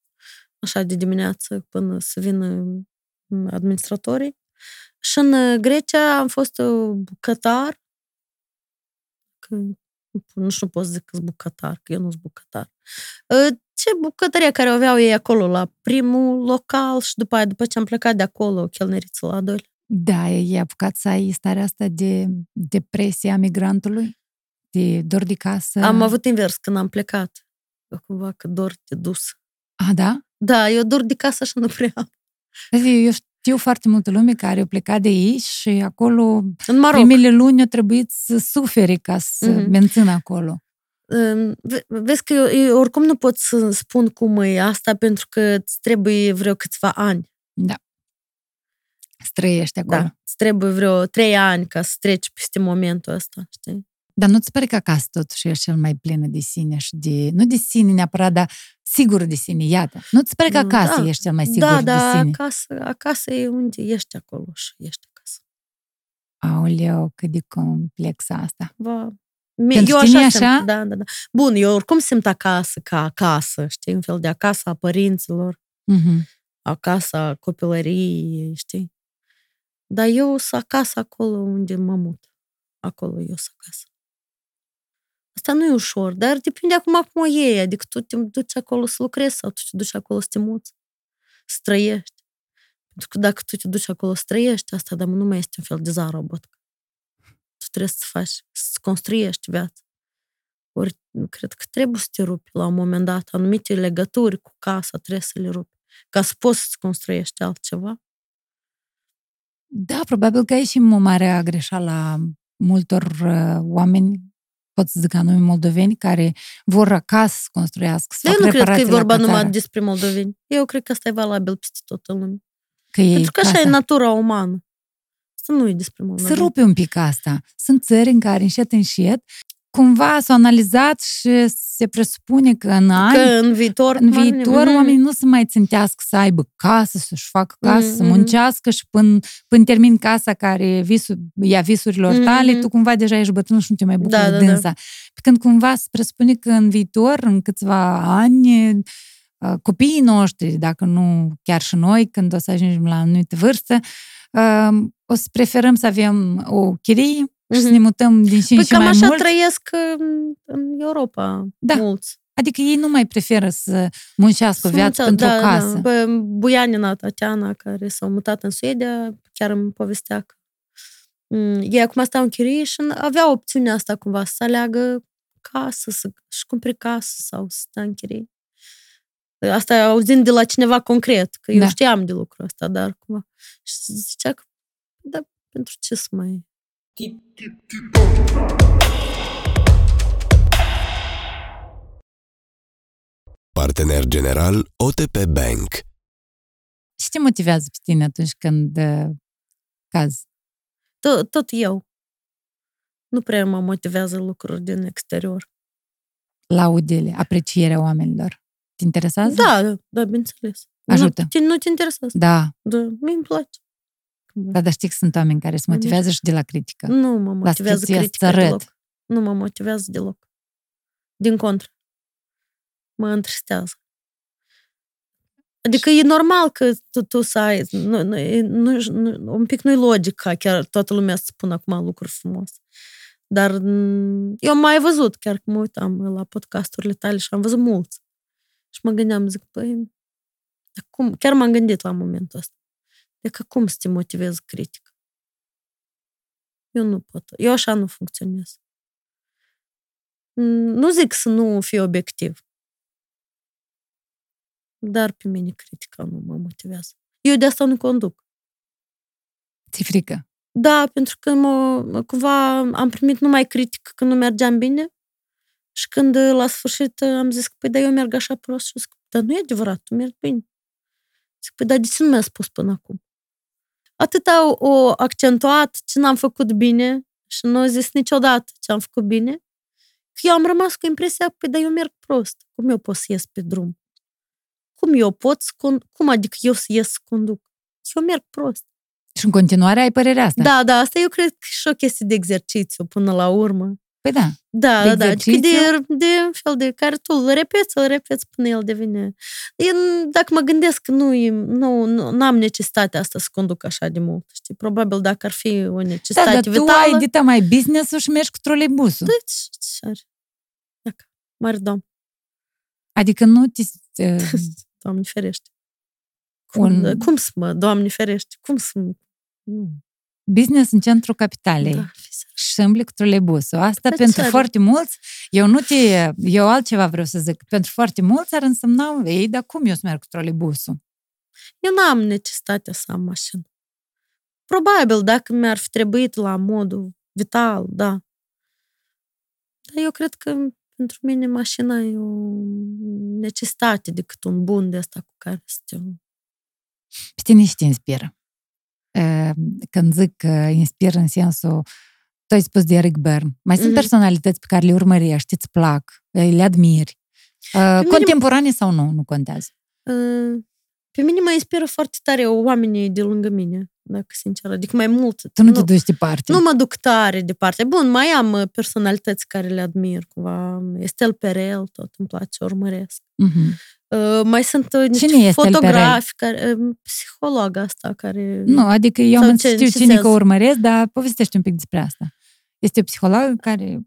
așa de dimineață până să vină administratorii. Și în Grecia am fost bucătar, că nu știu pot să zic că sunt bucătar, că eu nu sunt bucătar. Ce bucătărie care aveau ei acolo la primul local și după aia, după ce am plecat de acolo, chelneriță la doi. Da, e apucat să ai starea asta de depresie a migrantului? De dor de casă? Am avut invers când am plecat. Cumva că dor de dus. A, da? Da, eu dor de casă și nu prea Eu știu foarte multă lume care au plecat de aici și acolo, în Maroc. primele luni, au trebuit să sufere ca să mm-hmm. mențină acolo. Vezi că eu, eu oricum nu pot să spun cum e asta pentru că îți trebuie vreo câțiva ani. Da. Străiești acolo. Da. Îți trebuie vreo trei ani ca să treci peste momentul ăsta, știi? Dar nu-ți pare că acasă totuși ești cel mai plină de sine și de... Nu de sine neapărat, dar sigur de sine, iată. Nu-ți pare că acasă da, ești cel mai sigur da, de da, sine? Da, acasă, acasă e unde ești acolo și ești acasă. Aoleu, cât de complexă asta. Va. Pentru eu tine așa, așa? Simt, da, da, da. Bun, eu oricum simt acasă ca acasă, știi, un fel de acasă a părinților, mm-hmm. acasă a copilăriei, știi? Dar eu sunt acasă acolo unde mă mut. Acolo eu sunt acasă. Asta nu e ușor, dar depinde acum cum o iei, adică tu te duci acolo să lucrezi sau tu te duci acolo să te muți, să trăiești. Pentru că dacă tu te duci acolo să trăiești, asta dar nu mai este un fel de zarobot. Tu trebuie să faci, să construiești viața. Ori cred că trebuie să te rupi la un moment dat. Anumite legături cu casa trebuie să le rupi. Ca să poți să construiești altceva. Da, probabil că e și o mare greșeală a multor uh, oameni pot să zic anume moldoveni, care vor acasă să construiască, să Eu nu cred că e vorba numai despre moldoveni. Eu cred că asta e valabil peste tot în lume. Că Pentru că așa e natura umană. Să nu e despre moldoveni. Să rupe un pic asta. Sunt țări în care încet, încet, cumva s-au analizat și se presupune că în ani, că în viitor, în viitor mm-hmm. oamenii nu se mai țintească să aibă casă, să-și facă casă, mm-hmm. să muncească și până, până termin casa care visul, ia visurilor mm-hmm. tale, tu cumva deja ești bătrân și nu te mai bucuri da, de da, dânsa. Da. Pe când cumva se presupune că în viitor, în câțiva ani, uh, copiii noștri, dacă nu chiar și noi, când o să ajungem la anumită vârstă, uh, o să preferăm să avem o chirie mm-hmm. și să ne mutăm din ce păi și mai mult. cam așa trăiesc în Europa da. mulți. Adică ei nu mai preferă să muncească o viață pentru da, o casă. Da. Buianina Tatiana, care s-a mutat în Suedia, chiar îmi povestea că mm, ei acum stau în chirie și avea opțiunea asta cumva să aleagă casă, să-și cumpere casă sau să stea în chirie. Asta auzind de la cineva concret, că eu da. știam de lucrul ăsta, dar cumva. Și zicea că, da, pentru ce să mai Partener general OTP Bank. Ce te motivează pe tine atunci când uh, caz? Tot, tot eu. Nu prea mă motivează lucruri din exterior. Laudele, aprecierea oamenilor. Te interesează? Da, da, bineînțeles. Ajută. Nu, nu te interesează? Da. Da, mie îmi place. Da, dar știi că sunt oameni care se motivează și de la critică. Nu mă motivează critica deloc. Nu mă motivează deloc. Din contră. Mă întristează. Adică e normal că tu, tu să ai... Nu, nu, nu, nu, un pic nu-i logic ca chiar toată lumea să spună acum lucruri frumoase. Dar eu am mai văzut, chiar că mă uitam la podcasturile tale și am văzut mulți. Și mă gândeam, zic, păi, cum? Chiar m-am gândit la momentul ăsta. Adică cum să te motivezi critic? Eu nu pot. Eu așa nu funcționez. Nu zic să nu fii obiectiv. Dar pe mine critica nu mă motivează. Eu de asta nu conduc. Ți frică? Da, pentru că mă, cumva am primit numai critică când nu mergeam bine și când la sfârșit am zis că păi da, eu merg așa prost și zic, dar nu e adevărat, tu mergi bine. Zic, păi da, de ce nu mi-a spus până acum? Atât au o accentuat ce n-am făcut bine și nu au zis niciodată ce am făcut bine, că eu am rămas cu impresia că, păi, dar eu merg prost. Cum eu pot să ies pe drum? Cum eu pot să conduc? Cum adică eu să ies să conduc? Eu merg prost. Și în continuare ai părerea asta? Da, da, asta eu cred că și o chestie de exercițiu până la urmă. Păi da. Da, de da, da. Adică de, de fel de care tu îl repeți, îl repeți până el devine. Eu, dacă mă gândesc, nu, nu, nu am necesitatea asta să conduc așa de mult. Știi? Probabil dacă ar fi o necesitate da, dar vitală... tu ai dita mai business și mergi cu troleibusul. Deci, ce are? Dacă, mare domn. Adică nu te... Doamne ferește. Cum, un... cum să mă, Doamne ferește, cum să mă... Nu business în centrul capitalei. Da, și îmbli cu troleibusul. Asta pentru țară. foarte mulți, eu nu te, eu altceva vreau să zic, pentru foarte mulți ar însemna, ei, dar cum eu să merg cu troleibusul? Eu nu am necesitatea să am mașină. Probabil, dacă mi-ar fi trebuit la modul vital, da. Dar eu cred că pentru mine mașina e o necesitate decât un bun de asta cu care să te... Pe tine și te inspiră? când zic că inspir în sensul tu ai spus de Eric Bern. Mai mm-hmm. sunt mhm. personalități pe care le urmărești, îți plac, le admiri. Uh, contemporane sau nu, nu contează. Uh, pe mine mă inspiră foarte tare oamenii de lângă mine, dacă sincer. Adică mai mult. Tu nu, nu te duci departe. Nu mă duc tare departe. Bun, mai am personalități care le admir, cumva. Estel Perel, tot îmi place, urmăresc. Uh-huh. Uh, mai sunt uh, niște cine fotografi, care, uh, psihologa asta care... Nu, adică eu am știu cine că urmăresc, dar povestește un pic despre asta. Este o psihologă care...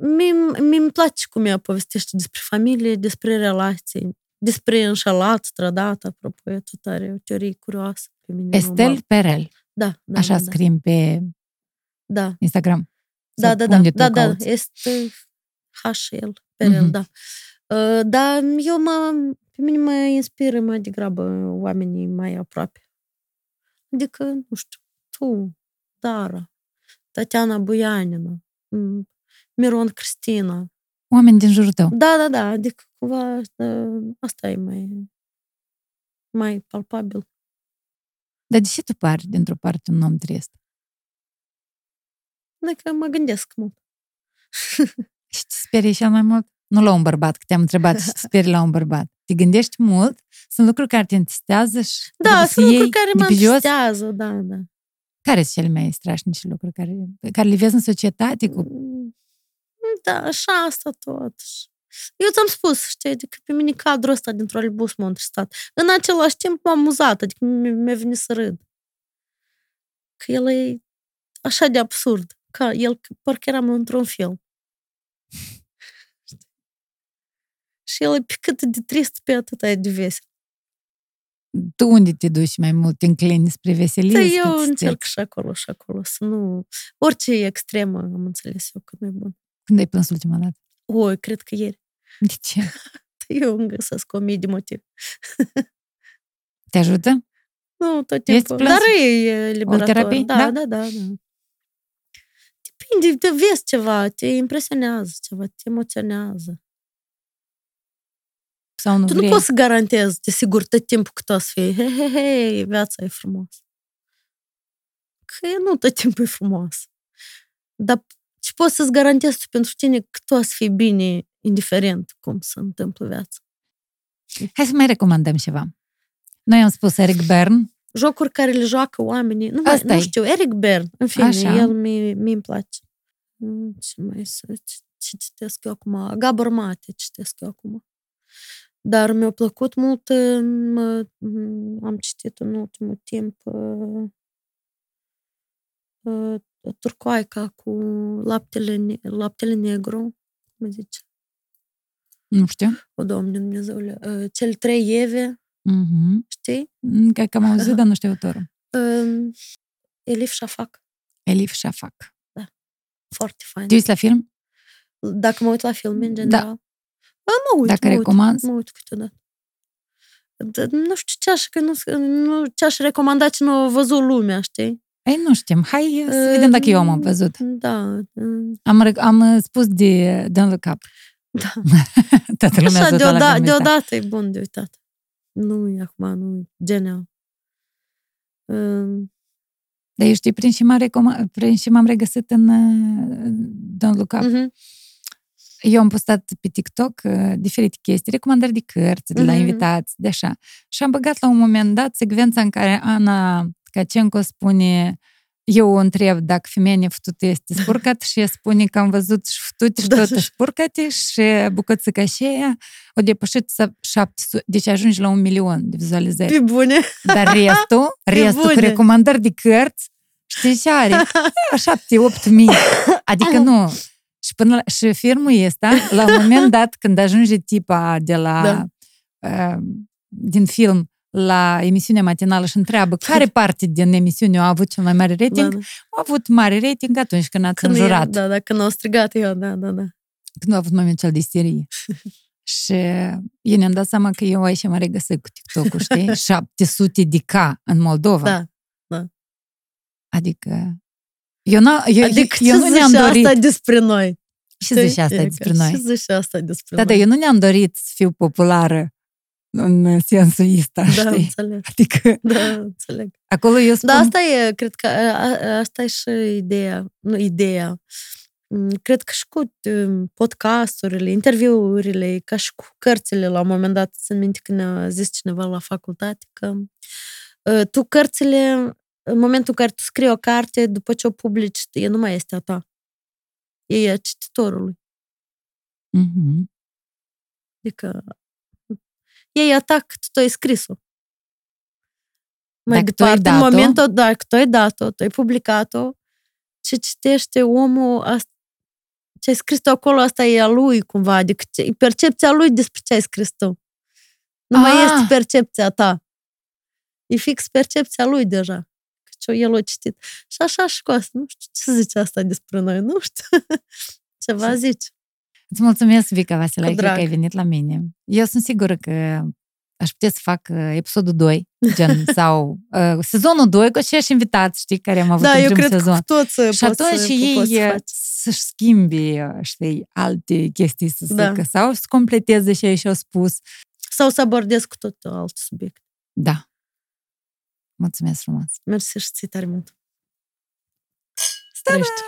mi îmi place cum ea povestește despre familie, despre relații, despre înșelat, trădat, apropo, e tot are o teorie curioasă pe mine. Estel normal. Perel. Da, da, Așa da, scrim pe Da, Instagram. da, Sau da, da, unde tu da, da, cauți? este HL, Perel, Mhm. da. Uh, Dar eu mă, pe mine mă inspiră mai degrabă oamenii mai aproape. Adică, nu știu, tu, Dara, Tatiana Buianina, m, Miron Cristina. Oameni din jurul tău. Da, da, da, adică cumva uh, asta e mai, mai palpabil. Dar de ce tu pari dintr-o parte un om trist? Adică mă gândesc mult. Și te sperii cel mai mult? Nu la un bărbat, că te-am întrebat și te sperii la un bărbat. Te gândești mult? Sunt lucruri care te întristează și Da, după sunt să lucruri iei care de mă pe jos? întristează, da, da. Care sunt cele mai strașnice lucruri care, pe care le vezi în societate? Cu... Mm, Da, așa asta tot. Eu ți-am spus, știi, adică pe mine cadrul ăsta dintr-un albus m-a întristat. În același timp m-am amuzat, adică mi- mi-a venit să râd. Că el e așa de absurd. Că el parcă eram într-un film. Și el e pe cât de trist, pe atât e de vesel. Tu unde te duci mai mult? Te înclini spre veselie? Da, spre eu tristețe? încerc și acolo și acolo să nu... Orice extremă am înțeles eu că nu e bun. Când ai plâns ultima dată? Oi, cred că ieri. De ce? Eu îmi găsesc o mie de motive. Te ajută? Nu, tot Ești timpul. plâns? Dar e liberator. terapie? Da, Da? da, da, da. Depinde, te vezi ceva, te impresionează ceva, te emoționează. Sau nu tu vrei? nu poți să garantezi, de sigur, tot timpul că tu o să fii, he, he, he, viața e frumoasă. Că nu tot timpul e frumos. Dar ce poți să-ți garantezi tu pentru tine că tu o să fii bine, indiferent cum se întâmplă viața. Hai să mai recomandăm ceva. Noi am spus Eric Bern. Jocuri care le joacă oamenii, nu, mai, Asta nu e. știu, Eric Bern, în fine, Așa. el mi- mi-mi place. Mm, Ce mai să ce, ce citesc eu acum? Gabor Mate citesc eu acum. Dar mi-a plăcut mult, mă, am citit în ultimul timp uh, uh, Turcoaica cu laptele, ne- laptele negru, cum zice, Nu știu. o Doamne Dumnezeule, uh, cel trei Eve, Mhm. știi? Mm, Cred că am auzit, dar nu știu autorul. Uh, Elif Shafak, Elif Shafak. foarte fain. Te uiți la film? Dacă mă uit la filme, în Da. general. Da. Mă uit, Dacă mă uit, recomanzi? mă uit câteodată. D- Nu știu ce aș, că nu, nu, ce aș recomanda ce nu a văzut lumea, știi? Ei, nu știm. Hai să vedem dacă eu am văzut. Da. mm, Am, rec- am uh, spus de Don't Look Up. Da. Toată lumea a Așa, zis la deoda, filmul ăsta. deodată e bun de uitat. Nu e acum, nu e genial. Mm, Dar eu știi, prin și, m-am recoma- prin și m-am regăsit în uh, Don't Look Up. mhm, Eu am postat pe TikTok uh, diferite chestii, recomandări de cărți, de la Mhm. invitați, de așa. Și am băgat la un moment dat secvența în care Ana Cacenco spune eu o întreb dacă femeia nefătută este spurcat și ea spune că am văzut și fătute și Da. tot spurcate și bucățica și aia o depășit să 700, deci ajungi la un milion de vizualizări. Pe bune. Dar restul, restul cu bune. recomandări de cărți, știi ce are? 7-8 mii. Adică nu. Și, până la, și filmul ăsta, la un moment dat, când ajunge tipa de la, Da. uh, din film la emisiunea matinală și întreabă care parte din emisiune a avut cel mai mare rating, Da, da. a avut mare rating atunci când ați Când e- înjurat. Da, da, când au strigat eu, da, da, da. Când a avut momentul de isterie. și eu ne-am dat seama că eu aici mă regăsesc cu TikTok-ul, știi? 700 de K în Moldova. Da. Adică eu, n- eu, Adică eu ce nu ne-am zice dorit. asta despre noi? Ce zice asta Știi? despre Ce noi? zice asta despre Da, dar noi? eu nu ne-am dorit să fiu populară în sensul ăsta, Da, știi? înțeleg. Adică Da, înțeleg. acolo eu spun... Da, asta e, cred că a, a, asta e și ideea. Nu, ideea. Mm, Cred că și cu um, podcasturile, interviurile, ca și cu cărțile, la un moment dat, să minte că ne-a zis cineva la facultate că uh, tu cărțile, în momentul în care tu scrii o carte, după ce o publici, e nu mai este a ta. E a cititorului. Mhm. Adică e a ta că tu ai scris-o. Mai Dacă tu ai departe, în dat-o- momentul, dacă tu ai dat-o, tu ai publicat-o, ce citește omul, asta, ce ai scris tu acolo, asta e a lui cumva, adică e percepția lui despre ce ai scris tu. Nu mai Ah. este percepția ta. E fix percepția lui deja. Că el a citit. Și așa și cu asta. Nu știu ce zice asta despre noi, nu știu. Ceva zici. Îți mulțumesc, Vica Vasilaică, Cu că drag. ai venit la mine. Eu sunt sigură că aș putea să fac uh, episodul 2, gen, sau uh, sezonul 2 cu acești invitați, știi, care am avut Da, în eu primul cred sezon. că cu toți Și poți atunci să, ei poți să uh, faci. să-și schimbi, uh, știi, alte chestii să Da. zică, sau să completeze ce ei și-au spus. Sau să abordezi cu tot alt subiect. Da. Mulțumesc frumos. Mersi și ții tare mult. Strești.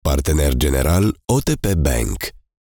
Partener general OTP Bank